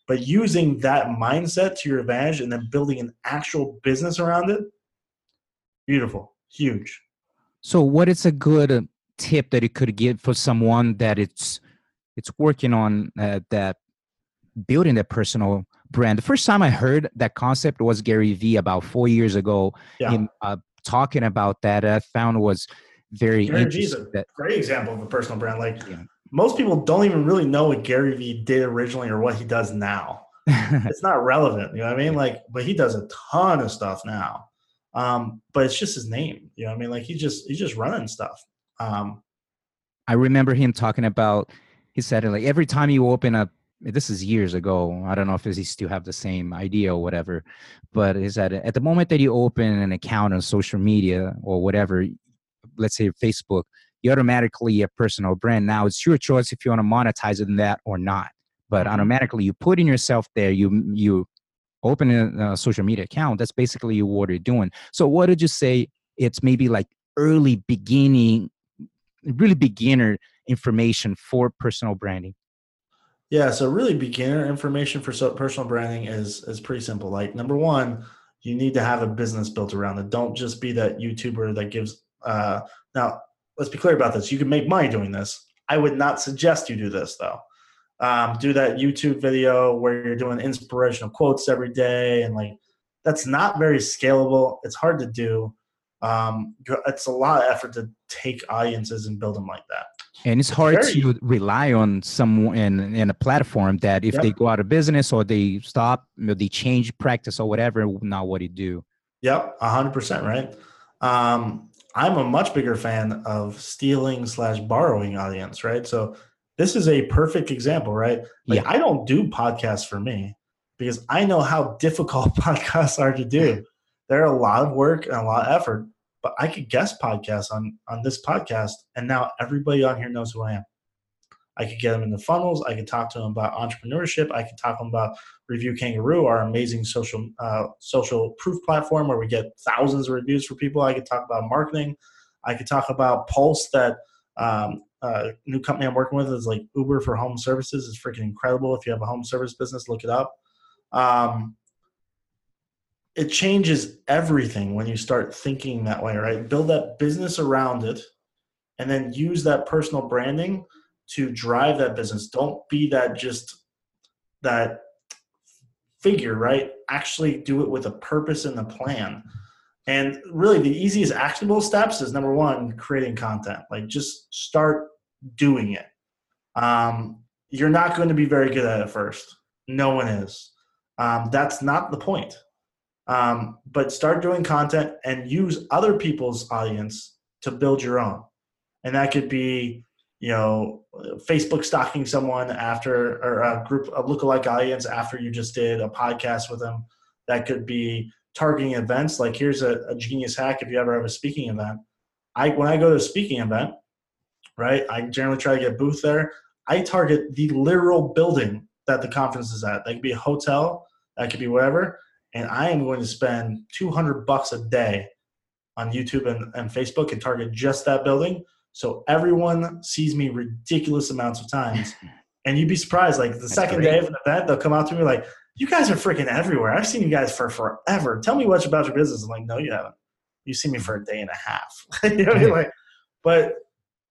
But using that mindset to your advantage and then building an actual business around it, beautiful, huge. So, what is a good uh, tip that you could give for someone that it's it's working on uh, that building their personal brand? The first time I heard that concept was Gary Vee about four years ago. Yeah. Him uh, talking about that, I found was very Gary interesting. That, great example of a personal brand. Like yeah. Most people don't even really know what Gary Vee did originally or what he does now. it's not relevant, you know what I mean? Like, but he does a ton of stuff now. Um, but it's just his name. You know, what I mean, like he's just he's just running stuff. Um, I remember him talking about. He said like every time you open up. This is years ago. I don't know if he still have the same idea or whatever, but is that at the moment that you open an account on social media or whatever, let's say Facebook, you automatically a personal brand. Now it's your choice if you want to monetize it in that or not. But mm-hmm. automatically you put in yourself there. You you open a, social media account, that's basically what you're doing. So what did you say? It's maybe like early beginning, really beginner information for personal branding. Yeah, so really beginner information for personal branding is is pretty simple. Like number one, you need to have a business built around it. Don't just be that YouTuber that gives. Uh, now, let's be clear about this. You can make money doing this. I would not suggest you do this though um, do that YouTube video where you're doing inspirational quotes every day, and like that's not very scalable. It's hard to do. Um, it's a lot of effort to take audiences and build them like that. And it's hard very, to rely on someone in, in a platform that if yep. they go out of business or they stop, you know, they change practice or whatever, not what you do. Yep, hundred percent right. Um, I'm a much bigger fan of stealing slash borrowing audience, right? So this is a perfect example, right? Like yeah. I don't do podcasts for me because I know how difficult podcasts are to do. They're a lot of work and a lot of effort, but I could guest podcasts on on this podcast, and now everybody on here knows who I am. I could get them in the funnels. I could talk to them about entrepreneurship. I could talk to them about RevuKangaroo, our amazing social uh, social proof platform where we get thousands of reviews for people. I could talk about marketing. I could talk about Pulse that um, uh, new company I'm working with is like Uber for home services. It's freaking incredible. If you have a home service business, look it up. Um, it changes everything when you start thinking that way, right? Build that business around it and then use that personal branding to drive that business. Don't be that just that figure, right? Actually do it with a purpose and a plan. And really, the easiest actionable steps is number one, creating content. Like just start doing it. Um, you're not going to be very good at it first. No one is. Um, that's not the point. Um, but start doing content and use other people's audience to build your own. And that could be, you know, Facebook stalking someone after, or a group, a lookalike audience after you just did a podcast with them. That could be targeting events. Like here's a, a genius hack if you ever have a speaking event. I when I go to a speaking event, right? I generally try to get booth there. I target the literal building that the conference is at. That could be a hotel, that could be whatever. And I am going to spend 200 bucks a day on YouTube and, and Facebook and target just that building. So everyone sees me ridiculous amounts of times. And you'd be surprised, like the That's second great. day of an event, they'll come out to me like, you guys are freaking everywhere. I've seen you guys for forever. Tell me what's about your business. I'm like, no, you haven't. You've seen me for a day and a half. you know, like, but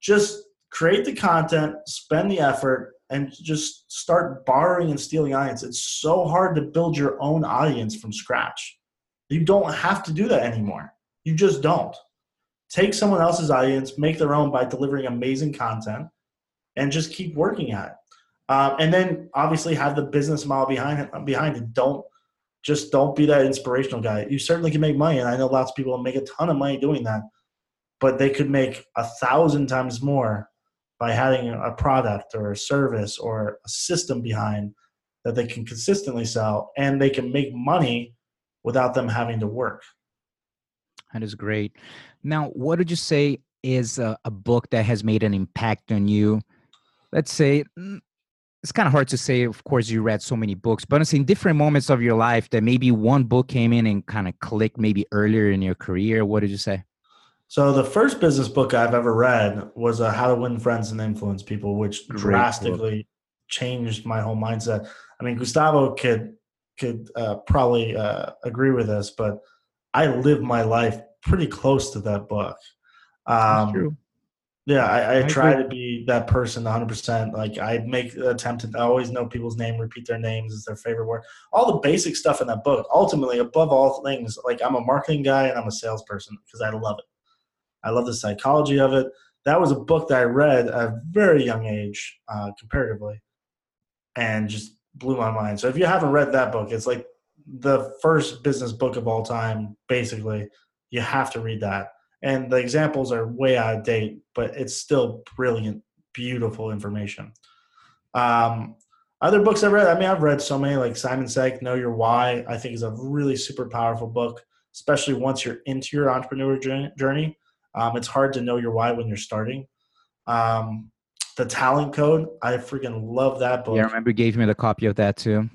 just create the content, spend the effort, and just start borrowing and stealing audience. It's so hard to build your own audience from scratch. You don't have to do that anymore. You just don't. Take someone else's audience, make their own by delivering amazing content, and just keep working at it. Um, and then obviously have the business model behind it. Behind it, don't just don't be that inspirational guy. You certainly can make money, and I know lots of people make a ton of money doing that but they could make a thousand times more by having a product or a service or a system behind that they can consistently sell and they can make money without them having to work. That is great. Now, what did you say is a, a book that has made an impact on you? Let's say mm, it's kind of hard to say. Of course, you read so many books, but it's in different moments of your life that maybe one book came in and kind of clicked maybe earlier in your career. What did you say? So the first business book I've ever read was uh, How to Win Friends and Influence People, which Great drastically book. changed my whole mindset. I mean, Gustavo could could uh, probably uh, agree with this, but I live my life pretty close to that book. Um, yeah, I, I, I try to be that person 100%. Like I make the attempt to always know people's name, repeat their names is their favorite word. All the basic stuff in that book. Ultimately, above all things, like I'm a marketing guy and I'm a salesperson because I love it. I love the psychology of it. That was a book that I read at a very young age, uh, comparatively, and just blew my mind. So if you haven't read that book, it's like the first business book of all time, basically. You have to read that and the examples are way out of date, but it's still brilliant, beautiful information. Um, other books I've read, I mean, I've read so many, like Simon Sinek, Know Your Why, I think is a really super powerful book, especially once you're into your entrepreneur journey. Um, it's hard to know your why when you're starting. Um, the Talent Code, I freaking love that book. Yeah, I remember you gave me the copy of that too.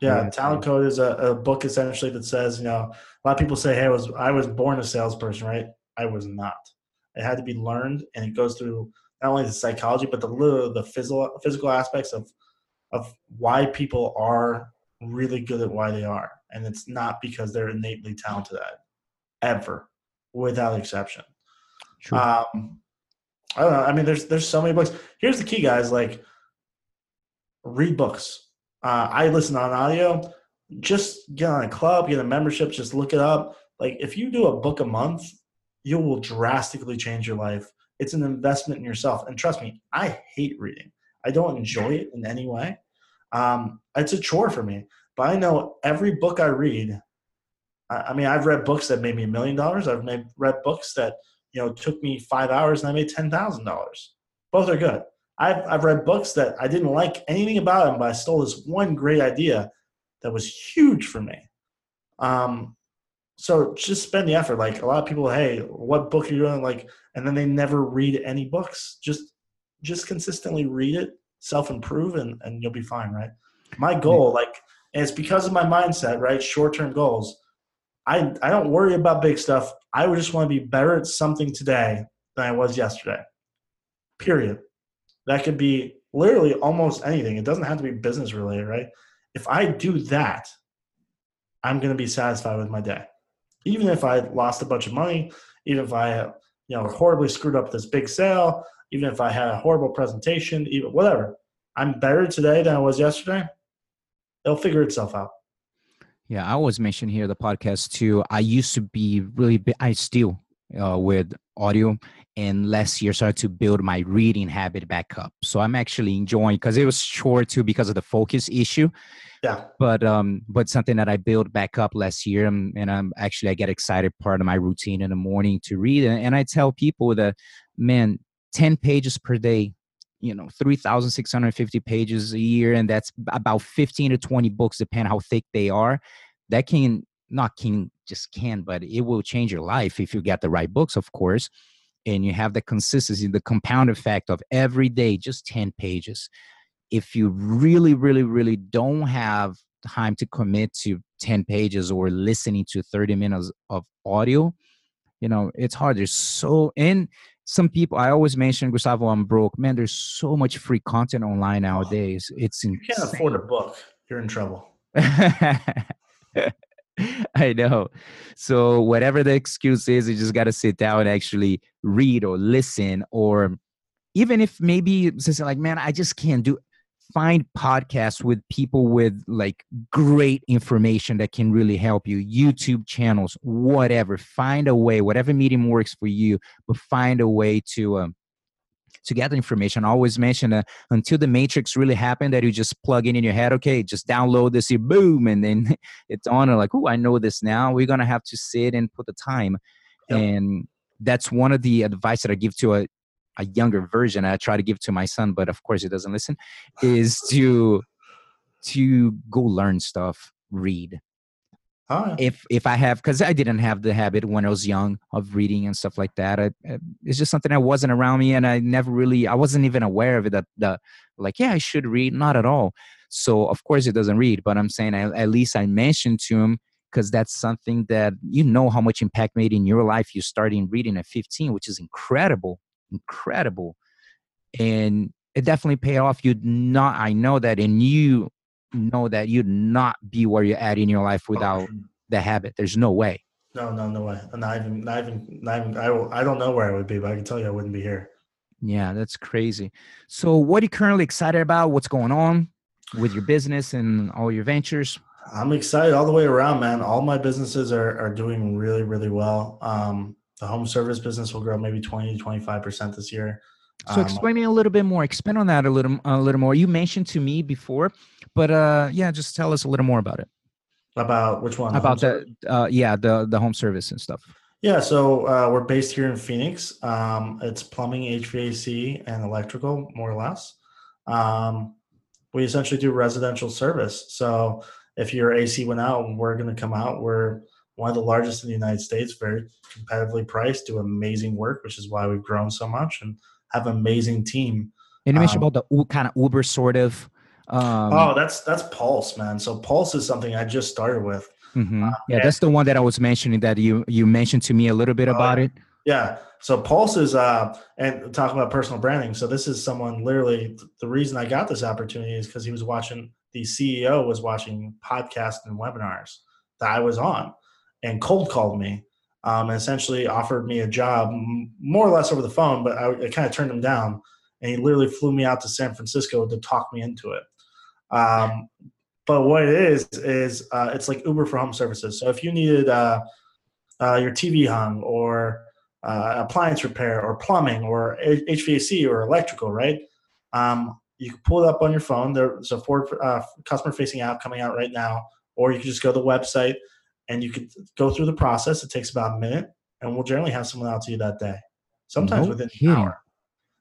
Yeah, yeah. Talent Code is a, a book essentially that says, you know, a lot of people say, "Hey, I was I was born a salesperson, right?" I was not. It had to be learned, and it goes through not only the psychology but the the physical physical aspects of of why people are really good at why they are, and it's not because they're innately talented at it, ever, without exception. True. Um, I don't know. I mean, there's there's so many books. Here's the key, guys. Like, read books. Uh, I listen on audio. Just get on a club, get a membership. Just look it up. Like, if you do a book a month, you will drastically change your life. It's an investment in yourself. And trust me, I hate reading. I don't enjoy it in any way. Um, it's a chore for me. But I know every book I read, I, I mean, I've read books that made me a million dollars. I've made, read books that, you know, took me five hours and I made $10,000. Both are good. I've, I've read books that I didn't like anything about them, but I stole this one great idea that was huge for me. Um, so just spend the effort. Like a lot of people, hey, what book are you doing? Like, and then they never read any books. Just just consistently read it, self improve, and and you'll be fine, right? My goal, like, and it's because of my mindset, right? Short term goals. I I don't worry about big stuff. I would just want to be better at something today than I was yesterday. Period. That could be literally almost anything. It doesn't have to be business related, right? If I do that, I'm going to be satisfied with my day even if I lost a bunch of money, even if I, you know, horribly screwed up this big sale, even if I had a horrible presentation, even whatever, I'm better today than I was yesterday. It'll figure itself out. Yeah, I always mention here the podcast too. I used to be really, I still uh, with audio, and last year started to build my reading habit back up. So I'm actually enjoying because it was short too because of the focus issue. Yeah. But um, but something that I built back up last year, and, and I'm actually I get excited part of my routine in the morning to read, and, and I tell people that, man, ten pages per day, you know, three thousand six hundred fifty pages a year, and that's about fifteen to twenty books, depending how thick they are. That can not can just can, but it will change your life if you get the right books, of course. And you have the consistency, the compound effect of every day, just 10 pages if you really, really, really don't have time to commit to 10 pages or listening to 30 minutes of audio, you know, it's hard. There's so, and some people, I always mention, Gustavo, I'm broke. Man, there's so much free content online nowadays. It's insane. You can't afford a book. You're in trouble. I know. So whatever the excuse is, you just got to sit down and actually read or listen, or even if maybe it's like, man, I just can't do find podcasts with people with like great information that can really help you youtube channels whatever find a way whatever medium works for you but find a way to um, to get information. I always mention that until the matrix really happened that you just plug in in your head okay just download this here boom and then it's on and like oh i know this now. We're gonna have to sit and put the time. Yep. and that's one of the advice that i give to a a younger version i try to give to my son but of course he doesn't listen is to to go learn stuff read Yeah. if if I have because I didn't have the habit when I was young of reading and stuff like that. I, it's just something that wasn't around me, and I never really I wasn't even aware of it. That the like yeah I should read, not at all. So of course it doesn't read, but I'm saying I, at least I mentioned to him because that's something that you know how much impact made in your life. You starting reading at 15, which is incredible, incredible, and it definitely paid off. You'd not I know that, and you know that you'd not be where you're at in your life without the habit. There's no way. No, no, no way. Not even, not even, not even. I, will- I don't know where I would be, but I can tell you I wouldn't be here. Yeah, that's crazy. So, what are you currently excited about? What's going on with your business and all your ventures? I'm excited all the way around, man. All my businesses are, are doing really, really well. Um, the home service business will grow maybe 20 to 25% this year. So, Um, explain me a little bit more. Expand on that a little, a little more. You mentioned to me before, but uh, yeah, just tell us a little more about it. about which one? about service? the, uh, yeah, the the home service and stuff. Yeah, so uh, we're based here in Phoenix. Um, it's plumbing, HVAC, and electrical, more or less. Um, we essentially do residential service. So if your AC went out, we're going to come out. We're one of the largest in the United States, very competitively priced, do amazing work, which is why we've grown so much and have an amazing team. And you mentioned Um, about the kind of Uber sort of. Um, oh, that's that's Pulse, man. So Pulse is something I just started with. mhm. yeah, yeah. that's the one that I was mentioning that you you mentioned to me a little bit Oh, about it. Yeah. So Pulse is uh and talking about personal branding. So this is someone literally the reason I got this opportunity is because he was watching the CEO was watching podcasts and webinars that I was on and cold called me um, and essentially offered me a job more or less over the phone, but I, I kind of turned him down and he literally flew me out to San Francisco to talk me into it. Um, but what it is is uh, it's like Uber for home services. So if you needed uh, uh, your TV hung or uh, appliance repair or plumbing or HVAC or electrical, right? Um, you can pull it up on your phone. There's a forward uh, customer facing app coming out right now, or you can just go to the website and you could go through the process. It takes about a minute, and we'll generally have someone out to you that day, sometimes No within an hour.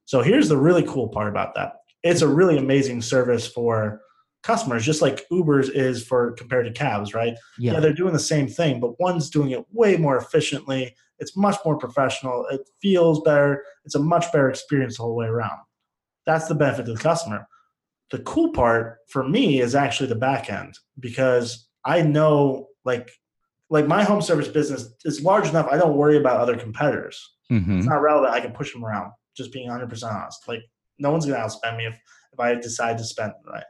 So here's the really cool part about that. It's a really amazing service for customers, just like Uber's is for compared to cabs, right? Yeah. yeah, they're doing the same thing, but one's doing it way more efficiently. It's much more professional. It feels better. It's a much better experience the whole way around. That's the benefit to the customer. The cool part for me is actually the back end because I know like like my home service business is large enough. I don't worry about other competitors. Mhm. It's not relevant. I can push them around. Just being 100 percent honest. Like no one's gonna outspend me if if I decide to spend right.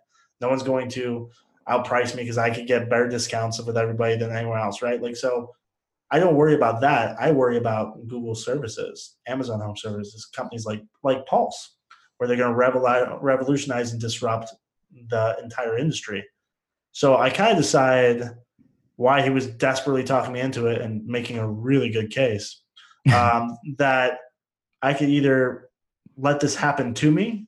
No one's going to outprice me because I could get better discounts with everybody than anyone else, right? Like so, I don't worry about that. I worry about Google services, Amazon Home Services, companies like like Pulse, where they're going to revolutionize and disrupt the entire industry. So I kind of decided why he was desperately talking me into it and making a really good case um, that I could either let this happen to me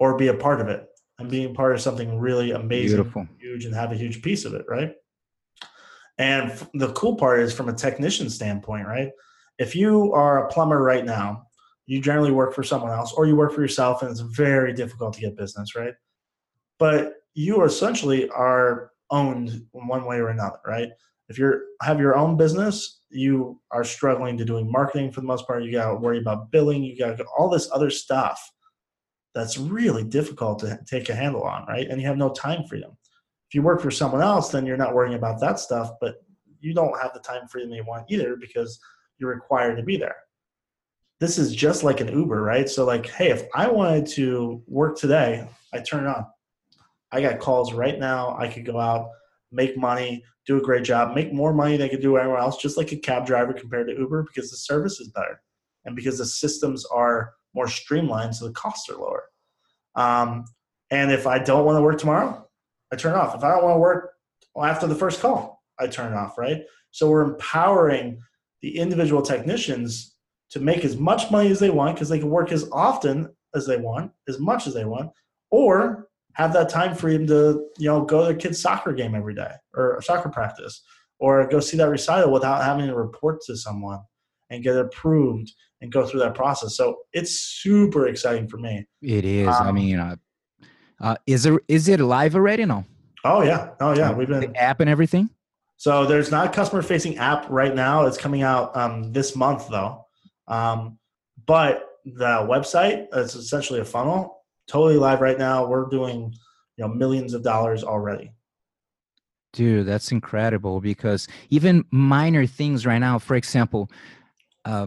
or be a part of it and being part of something really amazing, Beautiful. huge, and have a huge piece of it, right? And the cool part is from a technician standpoint, right? If you are a plumber right now, you generally work for someone else or you work for yourself and it's very difficult to get business, right? But you essentially are owned in one way or another, right? If you're have your own business, you are struggling to doing marketing for the most part. You got to worry about billing. You got to all this other stuff that's really difficult to take a handle on, right? And you have no time freedom. If you work for someone else, then you're not worrying about that stuff, but you don't have the time freedom you want either because you're required to be there. This is just like an Uber, right? So, like, hey, if I wanted to work today, I turn it on. I got calls right now. I could go out, make money, do a great job, make more money than I could do anywhere else, just like a cab driver compared to Uber because the service is better and because the systems are more streamlined, so the costs are lower. Um, and if I don't want to work tomorrow, I turn off. If I don't want to work after the first call, I turn it off, right? So we're empowering the individual technicians to make as much money as they want because they can work as often as they want, as much as they want, or have that time freedom to you know go to their kid's soccer game every day or soccer practice or go see that recital without having to report to someone and get approved and go through that process so it's super exciting for me It is. I Um, mean, uh, uh, is it is it live already? No. oh yeah oh yeah we've been the app and everything. So there's not a customer facing app right now. It's coming out um, this month though. Um, but the website is essentially a funnel, totally live right now. We're doing you know millions of dollars already. Dude, that's incredible because even minor things right now, for example, uh,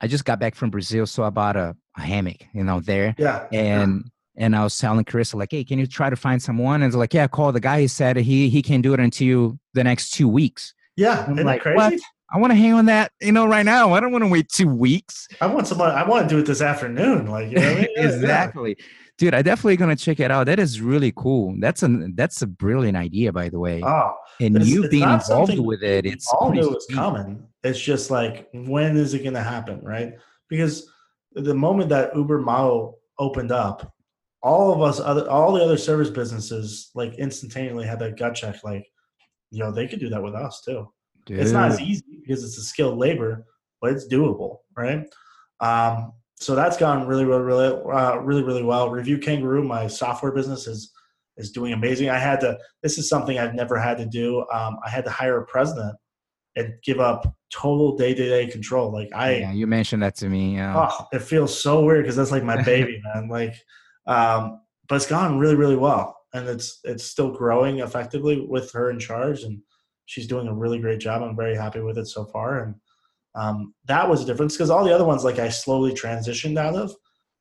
I just got back from Brazil, so I bought a, a hammock, you know, there. Yeah. And and I was telling Carissa, like, hey, can you try to find someone? And it's like, yeah, call the guy. He said he he can do it until the next two weeks. Yeah. I'm Isn't like, crazy? what? I want to hang on that, you know, right now. I don't want to wait two weeks. I want someone. I want to do it this afternoon. Like you know I mean? Yeah, yeah. Dude, I definitely gonna check it out. That is really cool. That's a that's a brilliant idea, by the way. Oh, and you being involved with it, it's all knew it's coming. It's just like when is it going to happen, right? Because the moment that Uber model opened up, all of us other all the other service businesses like instantaneously had that gut check, like, yo, they could do that with us too. It's not as easy because it's a skilled labor, but it's doable, right? Um, so that's gone really, really, really, uh, really, really well. RevuKangaroo, my software business is is doing amazing. I had to. This is something I've never had to do. Um, I had to hire a president and give up total day to day control. Like I, yeah, you mentioned that to me. Yeah. oh, it feels so weird because that's like my baby, man. Like, um, but it's gone really, really well, and it's it's still growing effectively with her in charge, and she's doing a really great job. I'm very happy with it so far, and um, that was a difference because all the other ones, like I slowly transitioned out of.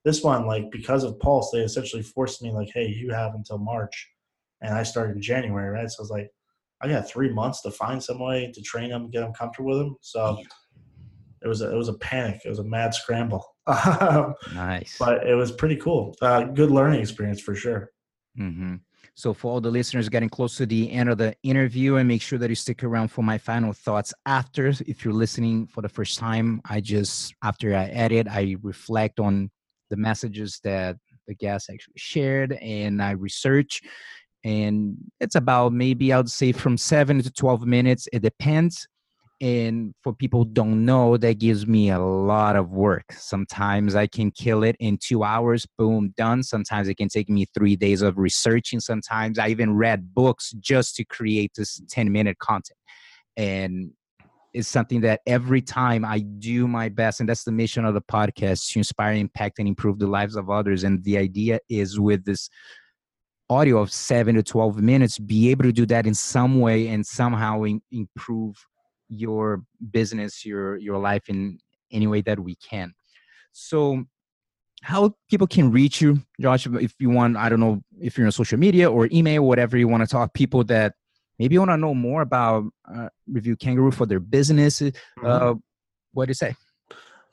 This one, like because of Pulse, they essentially forced me, like, hey, you have until March, and I started in January, right? So I was like, I got three months to find some way to train them, get them comfortable with them. So it was a, it was a panic. It was a mad scramble. Um, Nice. but it was pretty cool. Uh, good learning experience for sure. hmm So, for all the listeners getting close to the end of the interview, and make sure that you stick around for my final thoughts after. If you're listening for the first time, I just, after I edit, I reflect on the messages that the guest actually shared and I research. And it's about maybe I would say from seven to 12 minutes. It depends. And for people who don't know, that gives me a lot of work. Sometimes I can kill it in two hours, boom, done. Sometimes it can take me three days of researching. Sometimes I even read books just to create this 10 minute content. And it's something that every time I do my best, and that's the mission of the podcast to inspire, impact, and improve the lives of others. And the idea is with this audio of seven to 12 minutes, be able to do that in some way and somehow in, improve your business, your your life in any way that we can. So how people can reach you, Josh, if you want, I don't know if you're on social media or email, whatever you want to talk, people that maybe want to know more about uh, Review Kangaroo for their business. Uh, what do you say?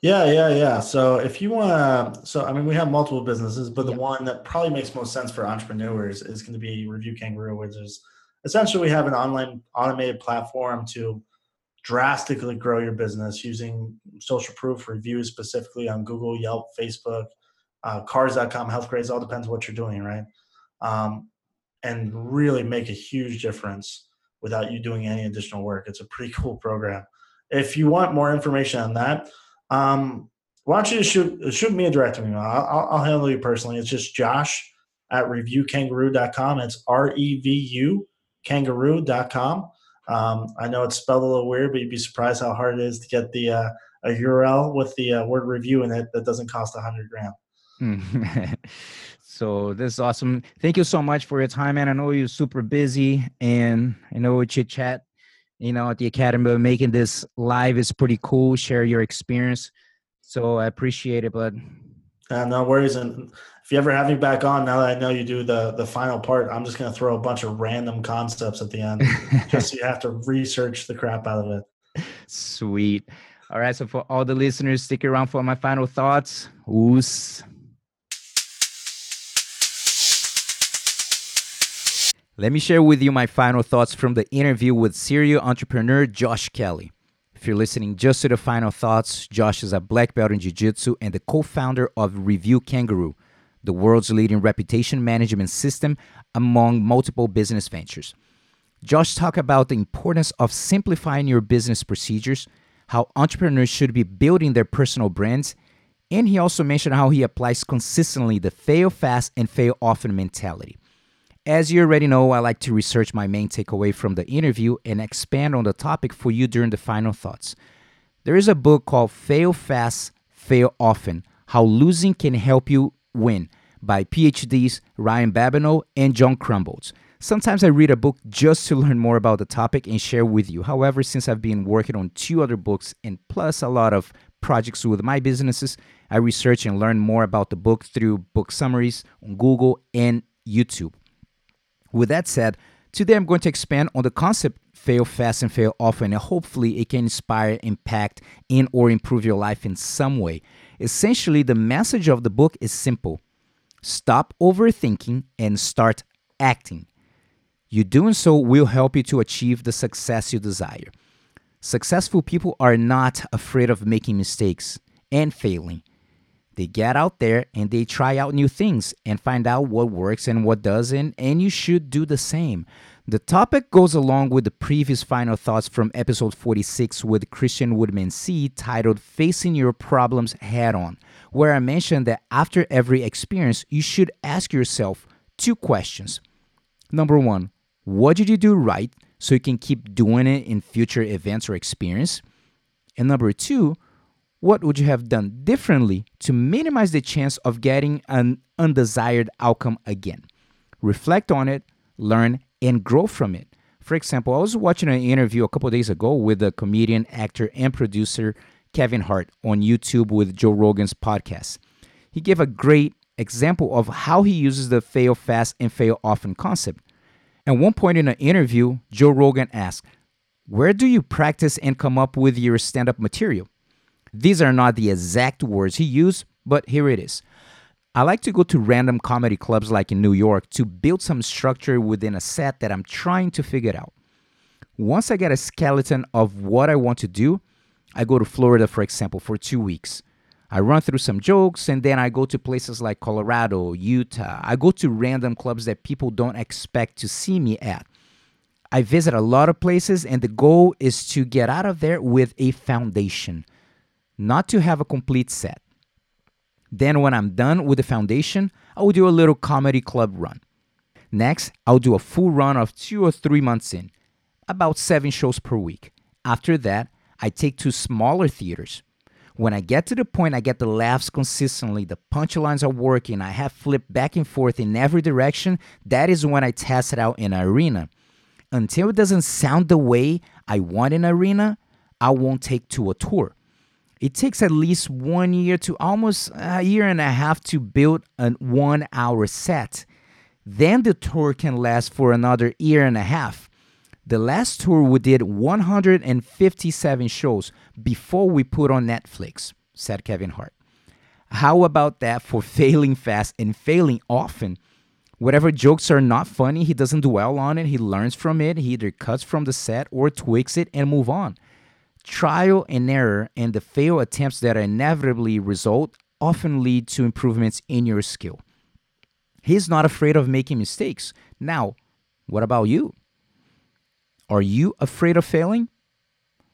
Yeah, yeah, yeah. So if you want to, so I mean, we have multiple businesses, but the Yeah. one that probably makes most sense for entrepreneurs is going to be RevuKangaroo, which is essentially we have an online automated platform to drastically grow your business using social proof reviews specifically on Google, Yelp, Facebook, uh, cars.com, health grades, all depends what you're doing, right? Um, and really make a huge difference without you doing any additional work. It's a pretty cool program. If you want more information on that, um, why don't you shoot shoot me a direct email? I'll, I'll, I'll handle you personally. It's just Josh at revukangaroo.com. It's R E V U kangaroo.com. Um, I know it's spelled a little weird, but you'd be surprised how hard it is to get the uh, a URL with the uh, word review in it that doesn't cost a hundred grand. so this is awesome. Thank you so much for your time, man. I know you're super busy, and I know we chit chat, you know, at the academy. But making this live is pretty cool. Share your experience, so I appreciate it. But Uh, no worries. And if you ever have me back on, now that I know you do the the final part, I'm just going to throw a bunch of random concepts at the end, just so you have to research the crap out of it. Sweet. All right. So for all the listeners, stick around for my final thoughts. Oos. Let me share with you my final thoughts from the interview with serial entrepreneur Josh Kelly. If you're listening just to the final thoughts, Josh is a black belt in Jiu Jitsu and the co founder of RevuKangaroo, the world's leading reputation management system among multiple business ventures. Josh talked about the importance of simplifying your business procedures, how entrepreneurs should be building their personal brands, and he also mentioned how he applies consistently the fail fast and fail often mentality. As you already know, I like to research my main takeaway from the interview and expand on the topic for you during the final thoughts. There is a book called Fail Fast, Fail Often How Losing Can Help You Win by PhDs Ryan Babineaux and John Krumboltz. Sometimes I read a book just to learn more about the topic and share with you. However, since I've been working on two other books and plus a lot of projects with my businesses, I research and learn more about the book through book summaries on Google and YouTube. With that said, today I'm going to expand on the concept fail fast and fail often, and hopefully it can inspire, impact, and or improve your life in some way. Essentially, the message of the book is simple. Stop overthinking and start acting. You doing so will help you to achieve the success you desire. Successful people are not afraid of making mistakes and failing. They get out there and they try out new things and find out what works and what doesn't, and you should do the same. The topic goes along with the previous final thoughts from episode 46 with Christian Woodman C titled Facing Your Problems Head On, where I mentioned that after every experience, you should ask yourself two questions. Number one, what did you do right so you can keep doing it in future events or experience? And number two, what would you have done differently to minimize the chance of getting an undesired outcome again? Reflect on it, learn, and grow from it. For example, I was watching an interview a couple days ago with the comedian, actor, and producer Kevin Hart on YouTube with Joe Rogan's podcast. He gave a great example of how he uses the fail fast and fail often concept. At one point in an interview, Joe Rogan asked, Where do you practice and come up with your stand up material? These are not the exact words he used, but here it is. I like to go to random comedy clubs like in New York to build some structure within a set that I'm trying to figure out. Once I get a skeleton of what I want to do, I go to Florida, for example, for two weeks. I run through some jokes and then I go to places like Colorado, Utah. I go to random clubs that people don't expect to see me at. I visit a lot of places, and the goal is to get out of there with a foundation not to have a complete set. Then, when I'm done with the foundation, I will do a little comedy club run. Next, I'll do a full run of two or three months in, about seven shows per week. After that, I take to smaller theaters. When I get to the point I get the laughs consistently, the punchlines are working, I have flipped back and forth in every direction, that is when I test it out in arena. Until it doesn't sound the way I want in an arena, I won't take to a tour. It takes at least one year to almost a year and a half to build a one hour set. Then the tour can last for another year and a half. The last tour we did 157 shows before we put on Netflix, said Kevin Hart. How about that for failing fast and failing often? Whatever jokes are not funny, he doesn't dwell on it. He learns from it. He either cuts from the set or tweaks it and move on. Trial and error and the failed attempts that inevitably result often lead to improvements in your skill. He's not afraid of making mistakes. Now, what about you? Are you afraid of failing?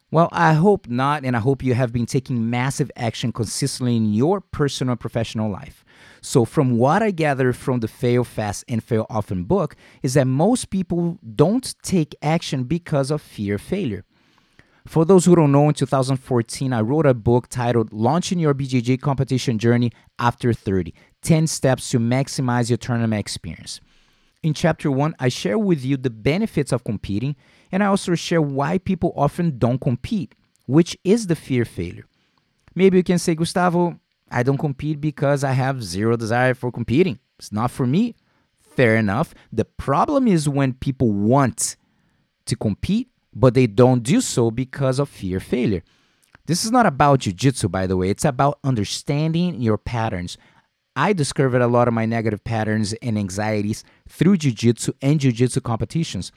Well, I hope not, and I hope you have been taking massive action consistently in your personal and professional life. So, from what I gather from the Fail Fast and Fail Often book, is that most people don't take action because of fear of failure. For those who don't know, in 2014, I wrote a book titled Launching Your BJJ Competition Journey After 30 10 Steps to Maximize Your Tournament Experience. In chapter 1, I share with you the benefits of competing, and I also share why people often don't compete, which is the fear of failure. Maybe you can say, Gustavo, I don't compete because I have zero desire for competing. It's not for me. Fair enough. The problem is when people want to compete but they don't do so because of fear failure. This is not about jujitsu, by the way, it's about understanding your patterns. I discovered a lot of my negative patterns and anxieties through jujitsu and jujitsu competitions.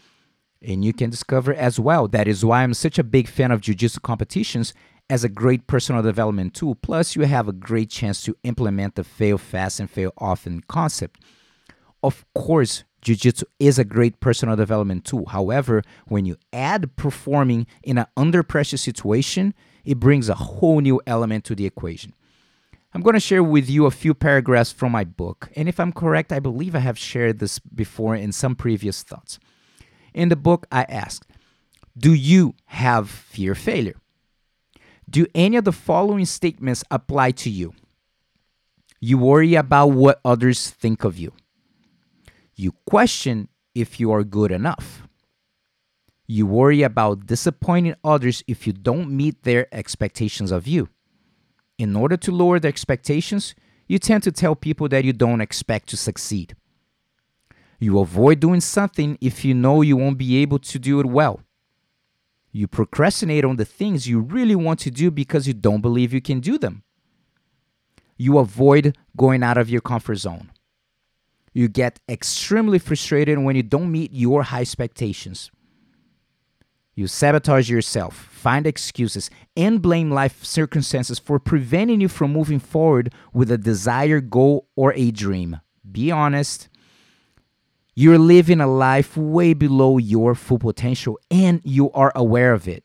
And you can discover as well. That is why I'm such a big fan of jujitsu competitions as a great personal development tool. Plus, you have a great chance to implement the fail fast and fail often concept. Of course, Jiu Jitsu is a great personal development tool. However, when you add performing in an under pressure situation, it brings a whole new element to the equation. I'm going to share with you a few paragraphs from my book. And if I'm correct, I believe I have shared this before in some previous thoughts. In the book, I asked, Do you have fear failure? Do any of the following statements apply to you? You worry about what others think of you. You question if you are good enough. You worry about disappointing others if you don't meet their expectations of you. In order to lower the expectations, you tend to tell people that you don't expect to succeed. You avoid doing something if you know you won't be able to do it well. You procrastinate on the things you really want to do because you don't believe you can do them. You avoid going out of your comfort zone. You get extremely frustrated when you don't meet your high expectations. You sabotage yourself, find excuses, and blame life circumstances for preventing you from moving forward with a desired goal or a dream. Be honest. You're living a life way below your full potential and you are aware of it.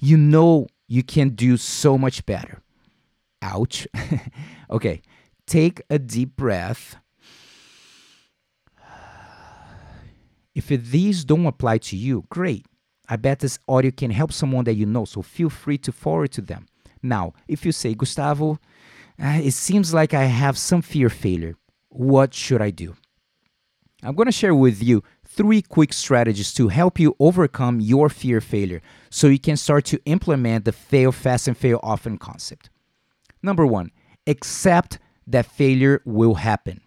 You know you can do so much better. Ouch. okay, take a deep breath. If these don't apply to you, great. I bet this audio can help someone that you know, so feel free to forward to them. Now, if you say, Gustavo, uh, it seems like I have some fear failure, what should I do? I'm going to share with you three quick strategies to help you overcome your fear failure so you can start to implement the fail fast and fail often concept. Number one, accept that failure will happen.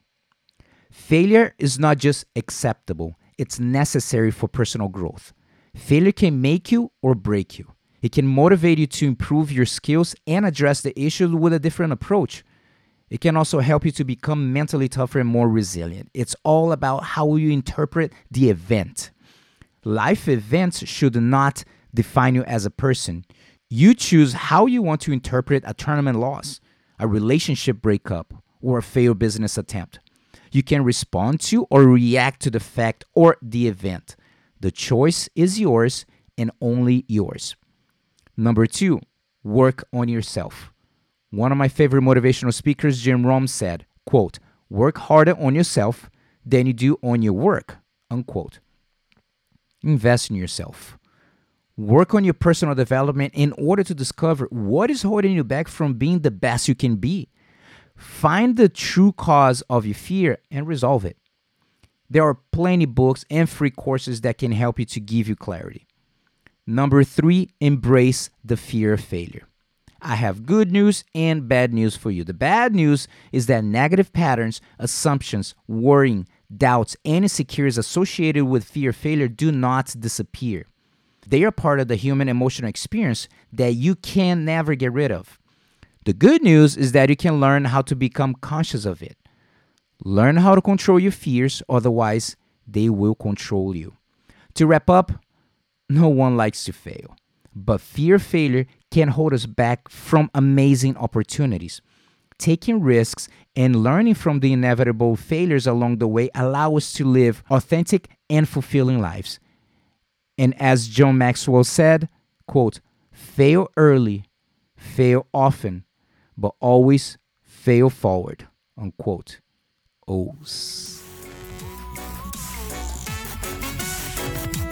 Failure is not just acceptable, it's necessary for personal growth. Failure can make you or break you. It can motivate you to improve your skills and address the issue with a different approach. It can also help you to become mentally tougher and more resilient. It's all about how you interpret the event. Life events should not define you as a person. You choose how you want to interpret a tournament loss, a relationship breakup, or a failed business attempt. You can respond to or react to the fact or the event. The choice is yours and only yours. Number two, work on yourself. One of my favorite motivational speakers, Jim Rohn, said, quote, work harder on yourself than you do on your work, unquote. Invest in yourself. Work on your personal development in order to discover what is holding you back from being the best you can be. Find the true cause of your fear and resolve it. There are plenty books and free courses that can help you to give you clarity. Number three, embrace the fear of failure. I have good news and bad news for you. The bad news is that negative patterns, assumptions, worrying, doubts, and insecurities associated with fear of failure do not disappear. They are part of the human emotional experience that you can never get rid of. The good news is that you can learn how to become conscious of it. Learn how to control your fears, otherwise, they will control you. To wrap up, no one likes to fail, but fear of failure can hold us back from amazing opportunities. Taking risks and learning from the inevitable failures along the way allow us to live authentic and fulfilling lives. And as John Maxwell said, quote, fail early, fail often, but always fail forward, unquote. OSS.